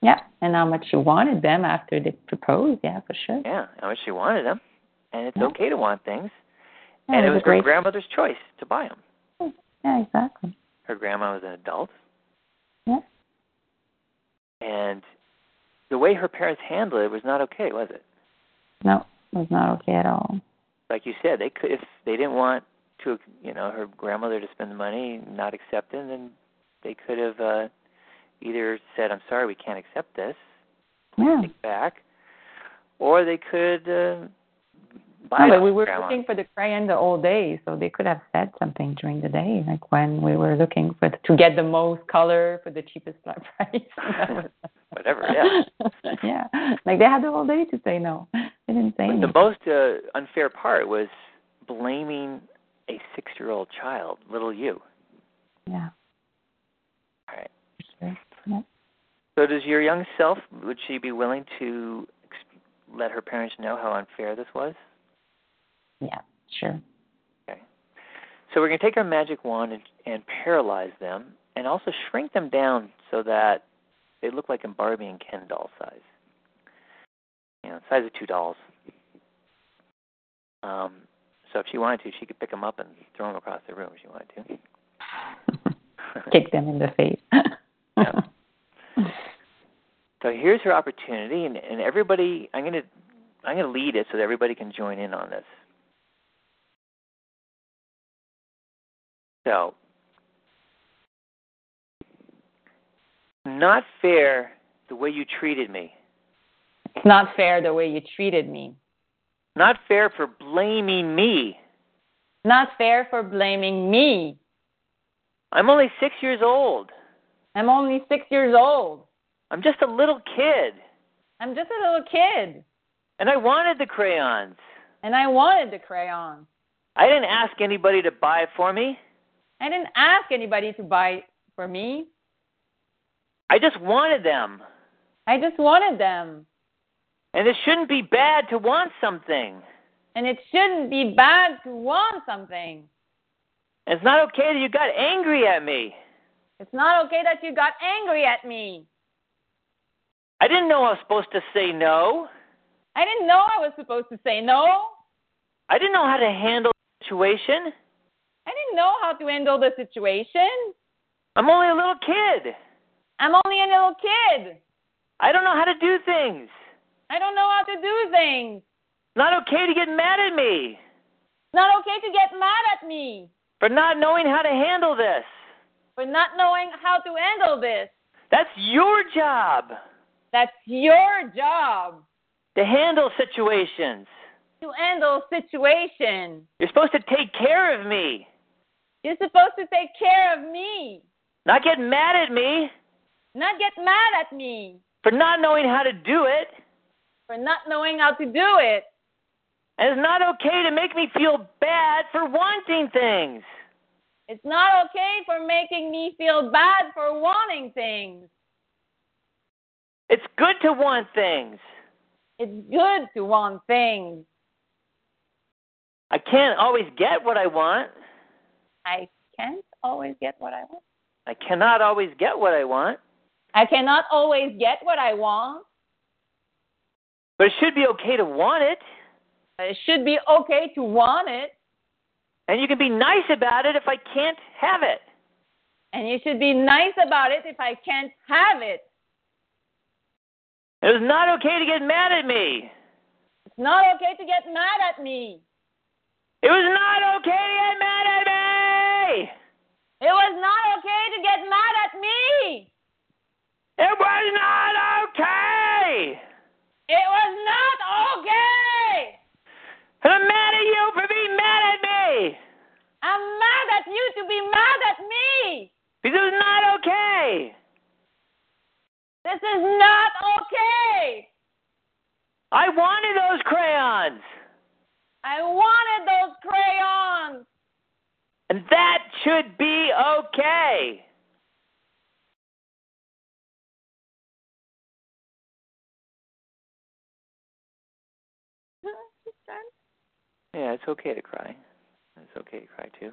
Yeah, and how much she wanted them after they proposed. Yeah, for sure. Yeah, how much she wanted them, and it's Yeah. okay to want things. Yeah, and it a was her great- grandmother's choice to buy them. Yeah, exactly. Her grandma was an adult, Yeah. and the way her parents handled it was not okay, was it? No, it was not okay at all. Like you said, they could if they didn't want to, you know, her grandmother to spend the money, not accept it, then they could have uh either said, "I'm sorry, we can't accept this, Yeah. take back," or they could uh, No, but we were grandma. looking for the crayon the whole day, so they could have said something during the day, like when we were looking for the, to get the most color for the cheapest price. Whatever, yeah. yeah, like they had the whole day to say no. They didn't say the most uh, unfair part was blaming a six-year-old child, little you. Yeah, All right. sure. Yeah. So, does your young self would she be willing to let her parents know how unfair this was? Yeah, sure. Okay. So we're going to take our magic wand and, and paralyze them, and also shrink them down so that they look like a Barbie and Ken doll size. You know, size of two dolls. Um, so if she wanted to, she could pick them up and throw them across the room if she wanted to. Kick them in the face. Yeah. So here's her opportunity, and, and everybody, I'm gonna, I'm gonna lead it so that everybody can join in on this. So, not fair the way you treated me. It's not fair the way you treated me. Not fair for blaming me. Not fair for blaming me. I'm only six years old. I'm only six years old. I'm just a little kid, I'm just a little kid, and I wanted the crayons. and I wanted the crayon. I didn't ask anybody to buy it for me. I didn't ask anybody to buy for me. I just wanted them. I just wanted them. And it shouldn't be bad to want something. And it shouldn't be bad to want something. It's not okay that you got angry at me. It's not okay that you got angry at me. I didn't know I was supposed to say no. I didn't know I was supposed to say no. I didn't know how to handle the situation. I didn't know how to handle the situation. I'm only a little kid. I'm only a little kid. I don't know how to do things. I don't know how to do things. Not okay to get mad at me It's not okay to get mad at me for not knowing how to handle this. for not knowing how to handle this. That's your job That's your job to handle situations. to handle situations. You're supposed to take care of me, You're supposed to take care of me, not get mad at me not get mad at me for not knowing how to do it. for not knowing how to do it. And it's not okay to make me feel bad for wanting things. It's not okay for making me feel bad for wanting things. It's good to want things. It's good to want things. I can't always get what I want. I can't always get what I want. I cannot always get what I want. I cannot always get what I want. But it should be okay to want it. It should be okay to want it. And you can be nice about it if I can't have it. And you should be nice about it if I can't have it. It was not okay to get mad at me. It's not okay to get mad at me. It was not okay to get mad at me. It was not okay to get mad at me. It was not okay. It was not okay. I'm mad at you for being mad at me. I'm mad at you to be mad at me. Because it's not okay. This is not okay. I wanted those crayons. I wanted those crayons. And that should be okay. Yeah, it's okay to cry. It's okay to cry too.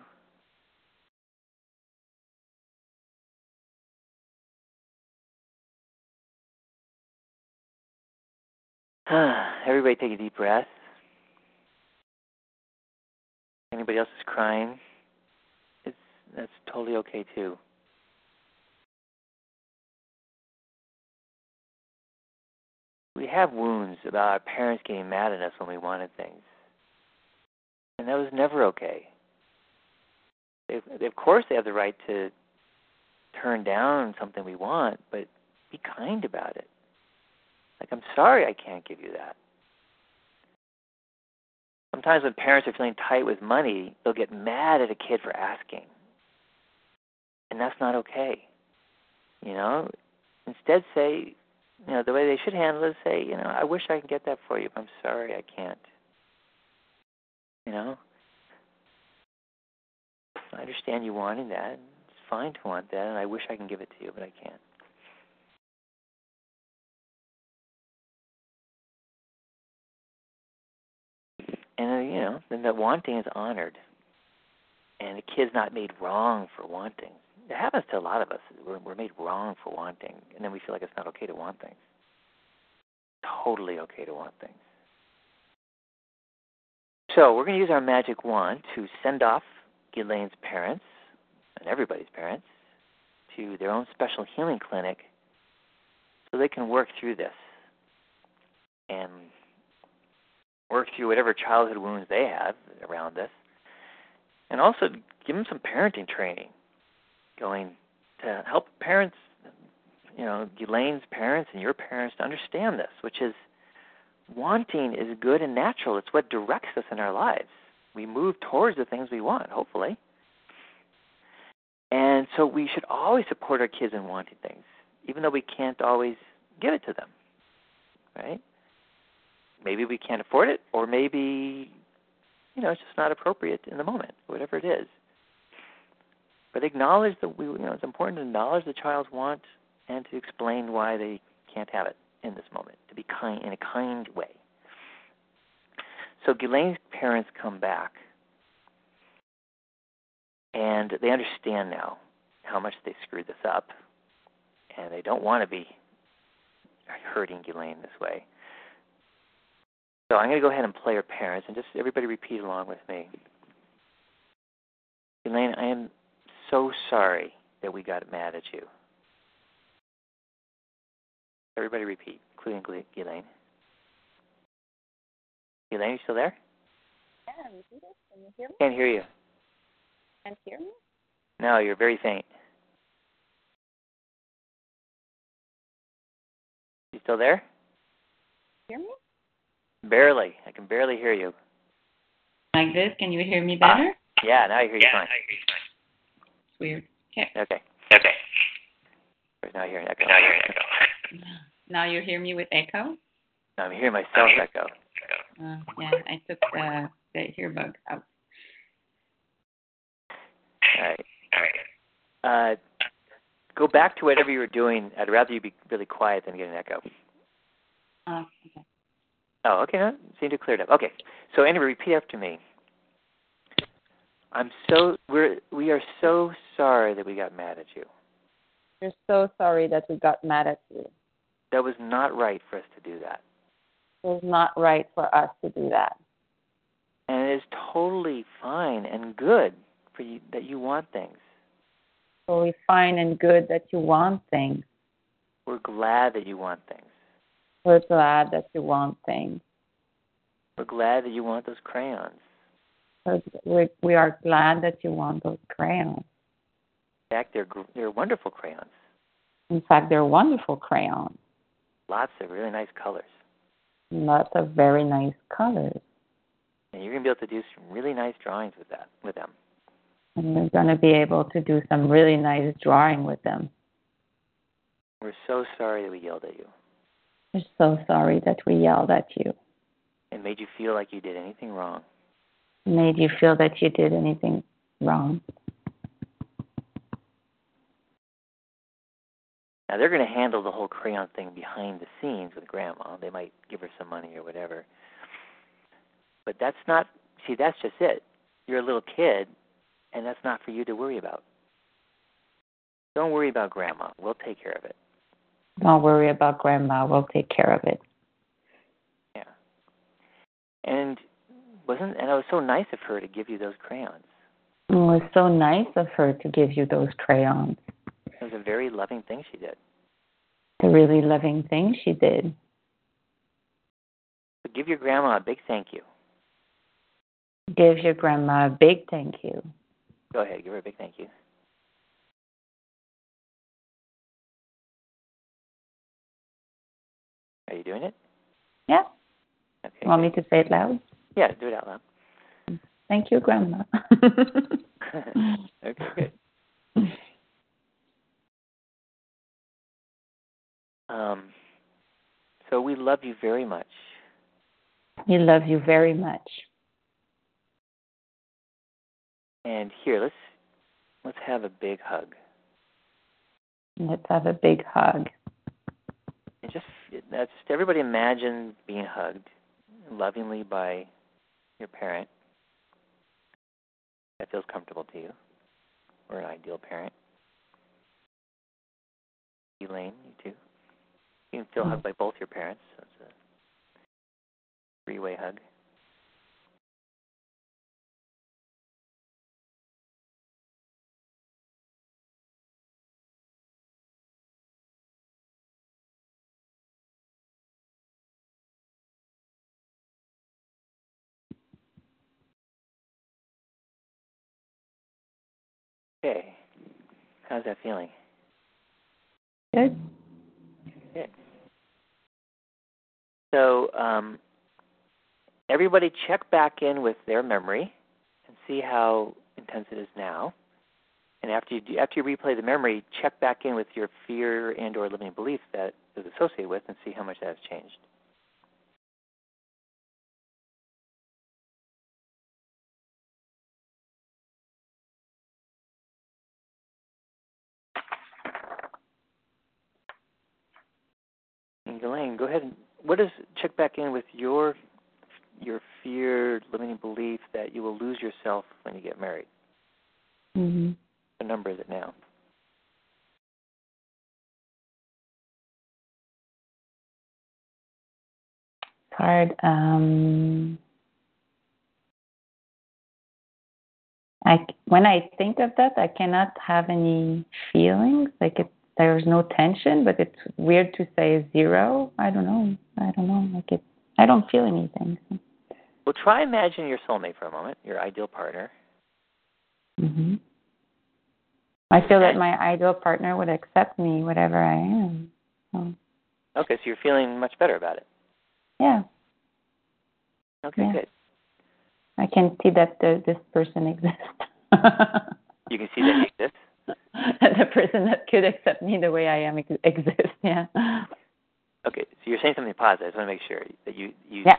Everybody take a deep breath. Anybody else is crying? That's totally okay too. We have wounds about our parents getting mad at us when we wanted things. And that was never okay. They, of course, they have the right to turn down something we want, but be kind about it. Like, I'm sorry I can't give you that. Sometimes when parents are feeling tight with money, they'll get mad at a kid for asking. And that's not okay. You know? Instead say, you know, the way they should handle it is say, you know, I wish I could get that for you, but I'm sorry I can't. You know? I understand you wanting that. It's fine to want that, and I wish I can give it to you, but I can't. And uh, you know, then the wanting is honored, and the kid's not made wrong for wanting. It happens to a lot of us. We're, we're made wrong for wanting, and then we feel like it's not okay to want things. Totally okay to want things. So we're going to use our magic wand to send off Ghislaine's parents and everybody's parents to their own special healing clinic so they can work through this and work through whatever childhood wounds they have around this. And also give them some parenting training going to help parents, you know, Ghislaine's parents and your parents to understand this, which is wanting is good and natural. It's what directs us in our lives. We move towards the things we want, hopefully. And so we should always support our kids in wanting things, even though we can't always give it to them. Right? Maybe we can't afford it, or maybe, you know, it's just not appropriate in the moment, whatever it is. But acknowledge that we, you know, it's important to acknowledge the child's want and to explain why they can't have it in this moment, to be kind in a kind way. So Ghislaine's parents come back, and they understand now how much they screwed this up, and they don't want to be hurting Ghislaine this way. So I'm going to go ahead and play her parents, and just everybody repeat along with me. Elaine, I am so sorry that we got mad at you. Everybody repeat, including Elaine. Elaine, you still there? Yeah, Can you hear me? Can't hear you. Can't hear me? No, you're very faint. You still there? Hear me? Barely. I can barely hear you. Like this? Can you hear me ah, better? Yeah, now I hear you fine. It's weird. Okay. Okay. Okay. Now I hear an echo. Now I hear an echo. Now you hear me with echo? No, I'm hearing myself echo. Uh, yeah, I took the the earbud out. All right. All right. Uh, go back to whatever you were doing. I'd rather you be really quiet than get an echo. Oh, okay. Oh, okay. No, seemed to clear it up. Okay. So anyway, repeat after me. I'm so we're we are so sorry that we got mad at you. We're so sorry that we got mad at you. That was not right for us to do that. It was not right for us to do that. And it is totally fine and good for you that you want things. Totally fine and good that you want things. We're glad that you want things. We're glad that you want things. We're glad that you want those crayons. We we are glad that you want those crayons. In fact, they're they're wonderful crayons. In fact, they're wonderful crayons. Lots of really nice colors. Lots of very nice colors. And you're gonna be able to do some really nice drawings with that with them. And you're going to be able to do some really nice drawing with them. We're so sorry that we yelled at you We're so sorry that we yelled at you. and made you feel like you did anything wrong. Made you feel that you did anything wrong. Now they're going to handle the whole crayon thing behind the scenes with grandma. They might give her some money or whatever. But that's not see, that's just it. You're a little kid and that's not for you to worry about. Don't worry about grandma. We'll take care of it. Don't worry about grandma. We'll take care of it. Yeah. And wasn't and it was so nice of her to give you those crayons. It was so nice of her to give you those crayons. It was a very loving thing she did. The really loving thing she did. So give your grandma a big thank you. Give your grandma a big thank you. Go ahead, give her a big thank you. Are you doing it? Yeah. Okay. You want me to say it loud? Yeah, do it out loud. Thank you, grandma. okay, good. Um, so we love you very much. we love you very much. And here, let's let's have a big hug. Let's have a big hug. And just that's just everybody imagine being hugged lovingly by your parent. That feels comfortable to you. Or an ideal parent. Elaine, you too. You can feel mm-hmm. hugged by both your parents. So it's a three way hug. Okay. How's that feeling? Good. Good. So, um, everybody check back in with their memory and see how intense it is now. And after you do, after you replay the memory, check back in with your fear and or limiting belief that is associated with, and see how much that has changed. Elaine, go ahead and what is check back in with your your fear, limiting belief that you will lose yourself when you get married. hmm What number is it now? hard. Um, I when I think of that, I cannot have any feelings. Like it, there's no tension, but it's weird to say zero. I don't know. I don't know. Like it, I don't feel anything. Well, try imagine your soulmate for a moment, your ideal partner. hmm I feel that my ideal partner would accept me, whatever I am. So, Okay, so you're feeling much better about it. yeah, Okay, Yeah. good. I can see that the, this person exists. You can see that he exists. the person that could accept me the way I am ex- exists. Yeah. Okay, so you're saying something positive. I just want to make sure that you you Yeah.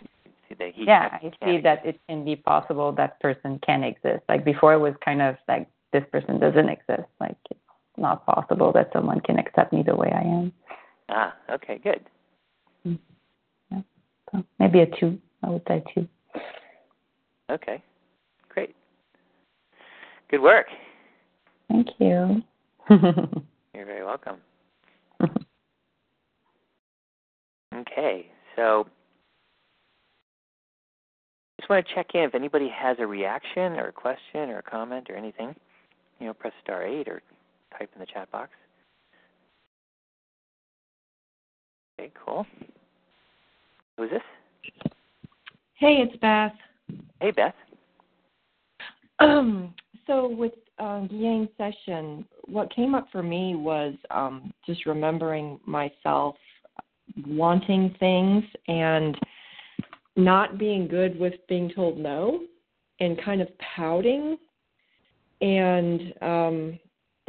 see that he yeah, I see that it can be possible that person can exist. Like before, it was kind of like this person doesn't exist. Like it's not possible that someone can accept me the way I am. Ah, okay, good. Yeah. So maybe a two. I would say two. Okay, great. Good work. Thank you. You're very welcome. Okay, so just want to check in if anybody has a reaction or a question or a comment or anything. You know, press star eight or type in the chat box. Okay, cool. Who's this? Hey, it's Beth. Hey, Beth. Um, so with um, Ghislaine's session, what came up for me was um, just remembering myself wanting things and not being good with being told no, and kind of pouting, and um,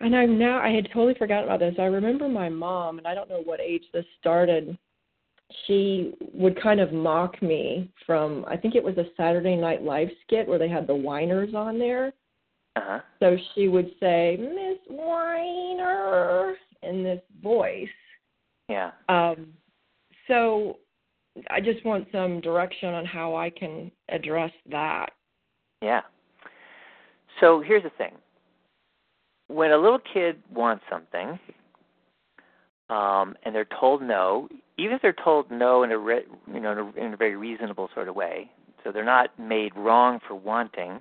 and I'm now I had totally forgotten about this. I remember my mom, and I don't know what age this started. She would kind of mock me from I think it was a Saturday Night Live skit where they had the whiners on there. Uh huh. So she would say, Miss Whiner, in this voice. Yeah. Um, so I just want some direction on how I can address that. Yeah. So here's the thing. When a little kid wants something, um, and they're told no, even if they're told no in a re- you know in a, in a very reasonable sort of way, so they're not made wrong for wanting,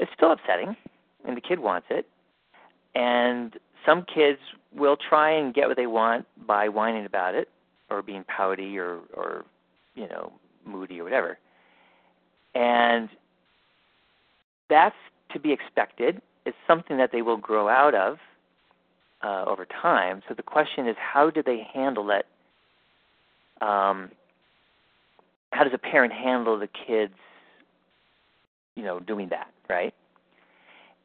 it's still upsetting, and the kid wants it, and some kids will try and get what they want by whining about it, or being pouty, or or you know moody or whatever, and that's to be expected. It's something that they will grow out of uh, over time. So the question is, how do they handle it? Um, how does a parent handle the kids, you know, doing that, right?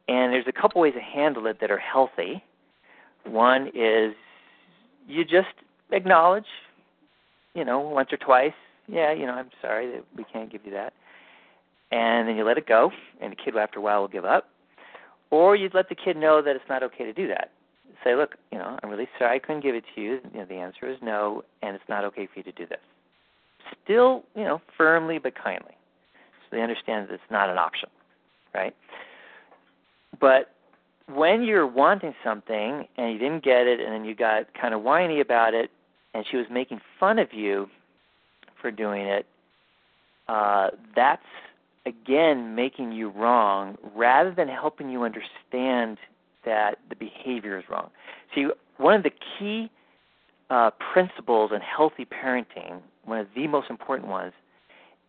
And there's a couple ways to handle it that are healthy. One is you just acknowledge, you know, once or twice, yeah, you know, I'm sorry that we can't give you that. And then you let it go, and the kid after a while will give up. Or you'd let the kid know that it's not okay to do that. Say, look, you know, I'm really sorry I couldn't give it to you. You know, the answer is no, and it's not okay for you to do this. Still, you know, firmly but kindly, so they understand that it's not an option, right? But when you're wanting something and you didn't get it, and then you got kind of whiny about it, and she was making fun of you for doing it, uh, that's again making you wrong rather than helping you understand that the behavior is wrong. See, one of the key uh, principles in healthy parenting, one of the most important ones,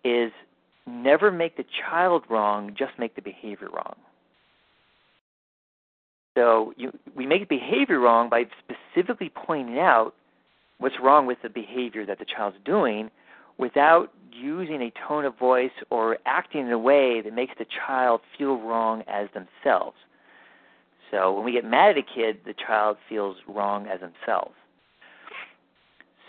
is never make the child wrong, just make the behavior wrong. So you, we make behavior wrong by specifically pointing out what's wrong with the behavior that the child's doing without using a tone of voice or acting in a way that makes the child feel wrong as themselves. So when we get mad at a kid, the child feels wrong as themselves.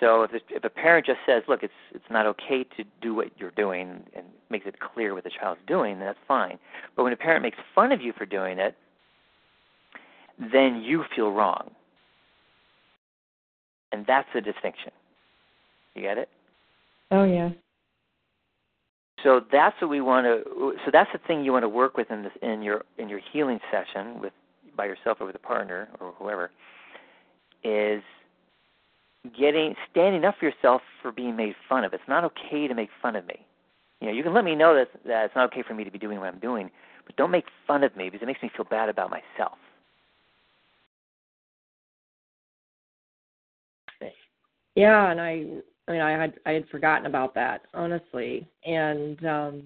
So if if a parent just says, "Look, it's it's not okay to do what you're doing," and makes it clear what the child's doing, then that's fine. But when a parent makes fun of you for doing it, then you feel wrong, and that's the distinction. You get it? Oh yeah. So that's what we want to. So that's the thing you want to work with in this in your in your healing session with by yourself or with a partner or whoever. Is getting standing up for yourself for being made fun of. It's not okay to make fun of me. You know, you can let me know that that it's not okay for me to be doing what I'm doing, but don't make fun of me because it makes me feel bad about myself. Yeah, and I I mean I had I had forgotten about that, honestly. And um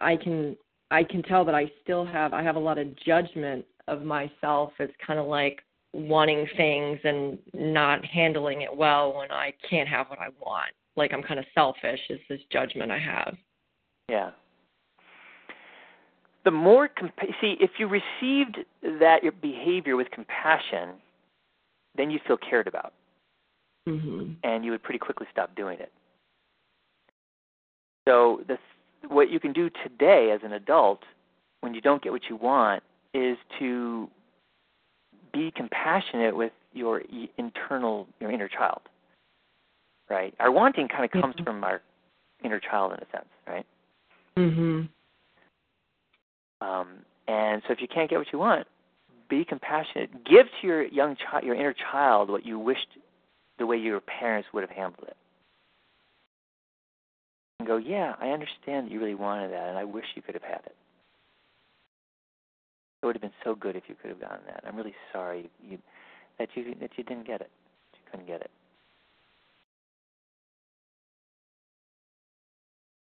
I can I can tell that I still have I have a lot of judgment of myself It's kind of like wanting things and not handling it well when I can't have what I want. Like I'm kind of selfish is this judgment I have. Yeah. The more comp- see if you received that your behavior with compassion, then you feel cared about, hmm and you would pretty quickly stop doing it. So the what you can do today as an adult when you don't get what you want is to be compassionate with your internal your inner child right? Our wanting kind of comes Yeah. from our inner child in a sense right? Mhm. um and so if you can't get what you want be compassionate. Give to your young child your inner child what you wished the way your parents would have handled it. And go yeah i understand that you really wanted that and i wish you could have had it it would have been so good if you could have gotten that. I'm really sorry you, that you that you didn't get it. You couldn't get it.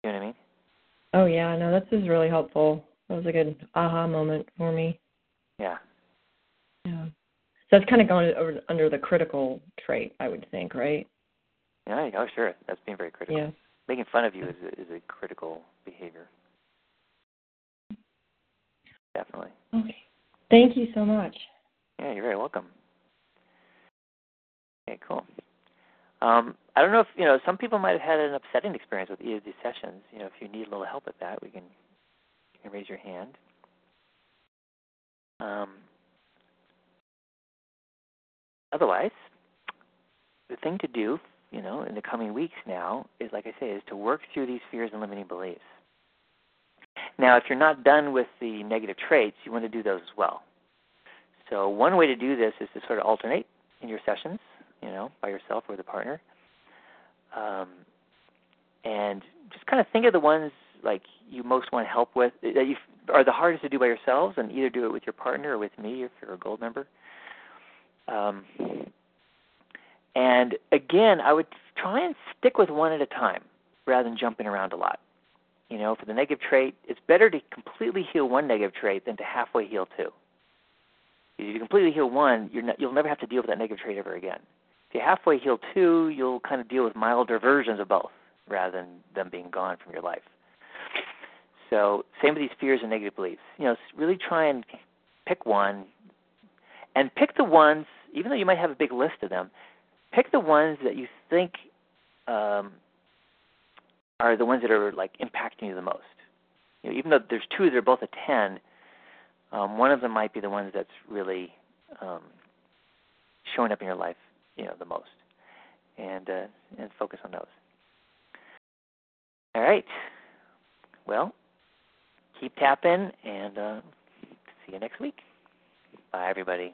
You know what I mean? Oh yeah, no, this is really helpful. That was a good aha moment for me. Yeah. Yeah. So that's kind of going over under the critical trait, I would think, right? Yeah. Oh, sure. That's being very critical. Yeah. Making fun of you is a, is a critical behavior. Definitely. Okay. Thank you so much. Yeah, you're very welcome. Okay, cool. Um, I don't know if you know. Some people might have had an upsetting experience with either of these sessions. You know, if you need a little help with that, we can you can raise your hand. Um, otherwise, the thing to do, you know, in the coming weeks now is, like I say, is to work through these fears and limiting beliefs. Now, if you're not done with the negative traits, you want to do those as well. So one way to do this is to sort of alternate in your sessions, you know, by yourself or with a partner, um, and just kind of think of the ones like you most want help with that you are the hardest to do by yourselves, and either do it with your partner or with me if you're a gold member. Um, and again, I would try and stick with one at a time rather than jumping around a lot. You know, for the negative trait, it's better to completely heal one negative trait than to halfway heal two. If you completely heal one, you're not, you'll never have to deal with that negative trait ever again. If you halfway heal two, you'll kind of deal with milder versions of both rather than them being gone from your life. So, same with these fears and negative beliefs. You know, really try and pick one, and pick the ones, even though you might have a big list of them, pick the ones that you think um, are the ones that are like impacting you the most. You know, even though there's two that are both a ten, um, one of them might be the ones that's really um, showing up in your life, you know, the most, and uh, and focus on those. All right. Well, keep tapping, and uh, see you next week. Bye, everybody.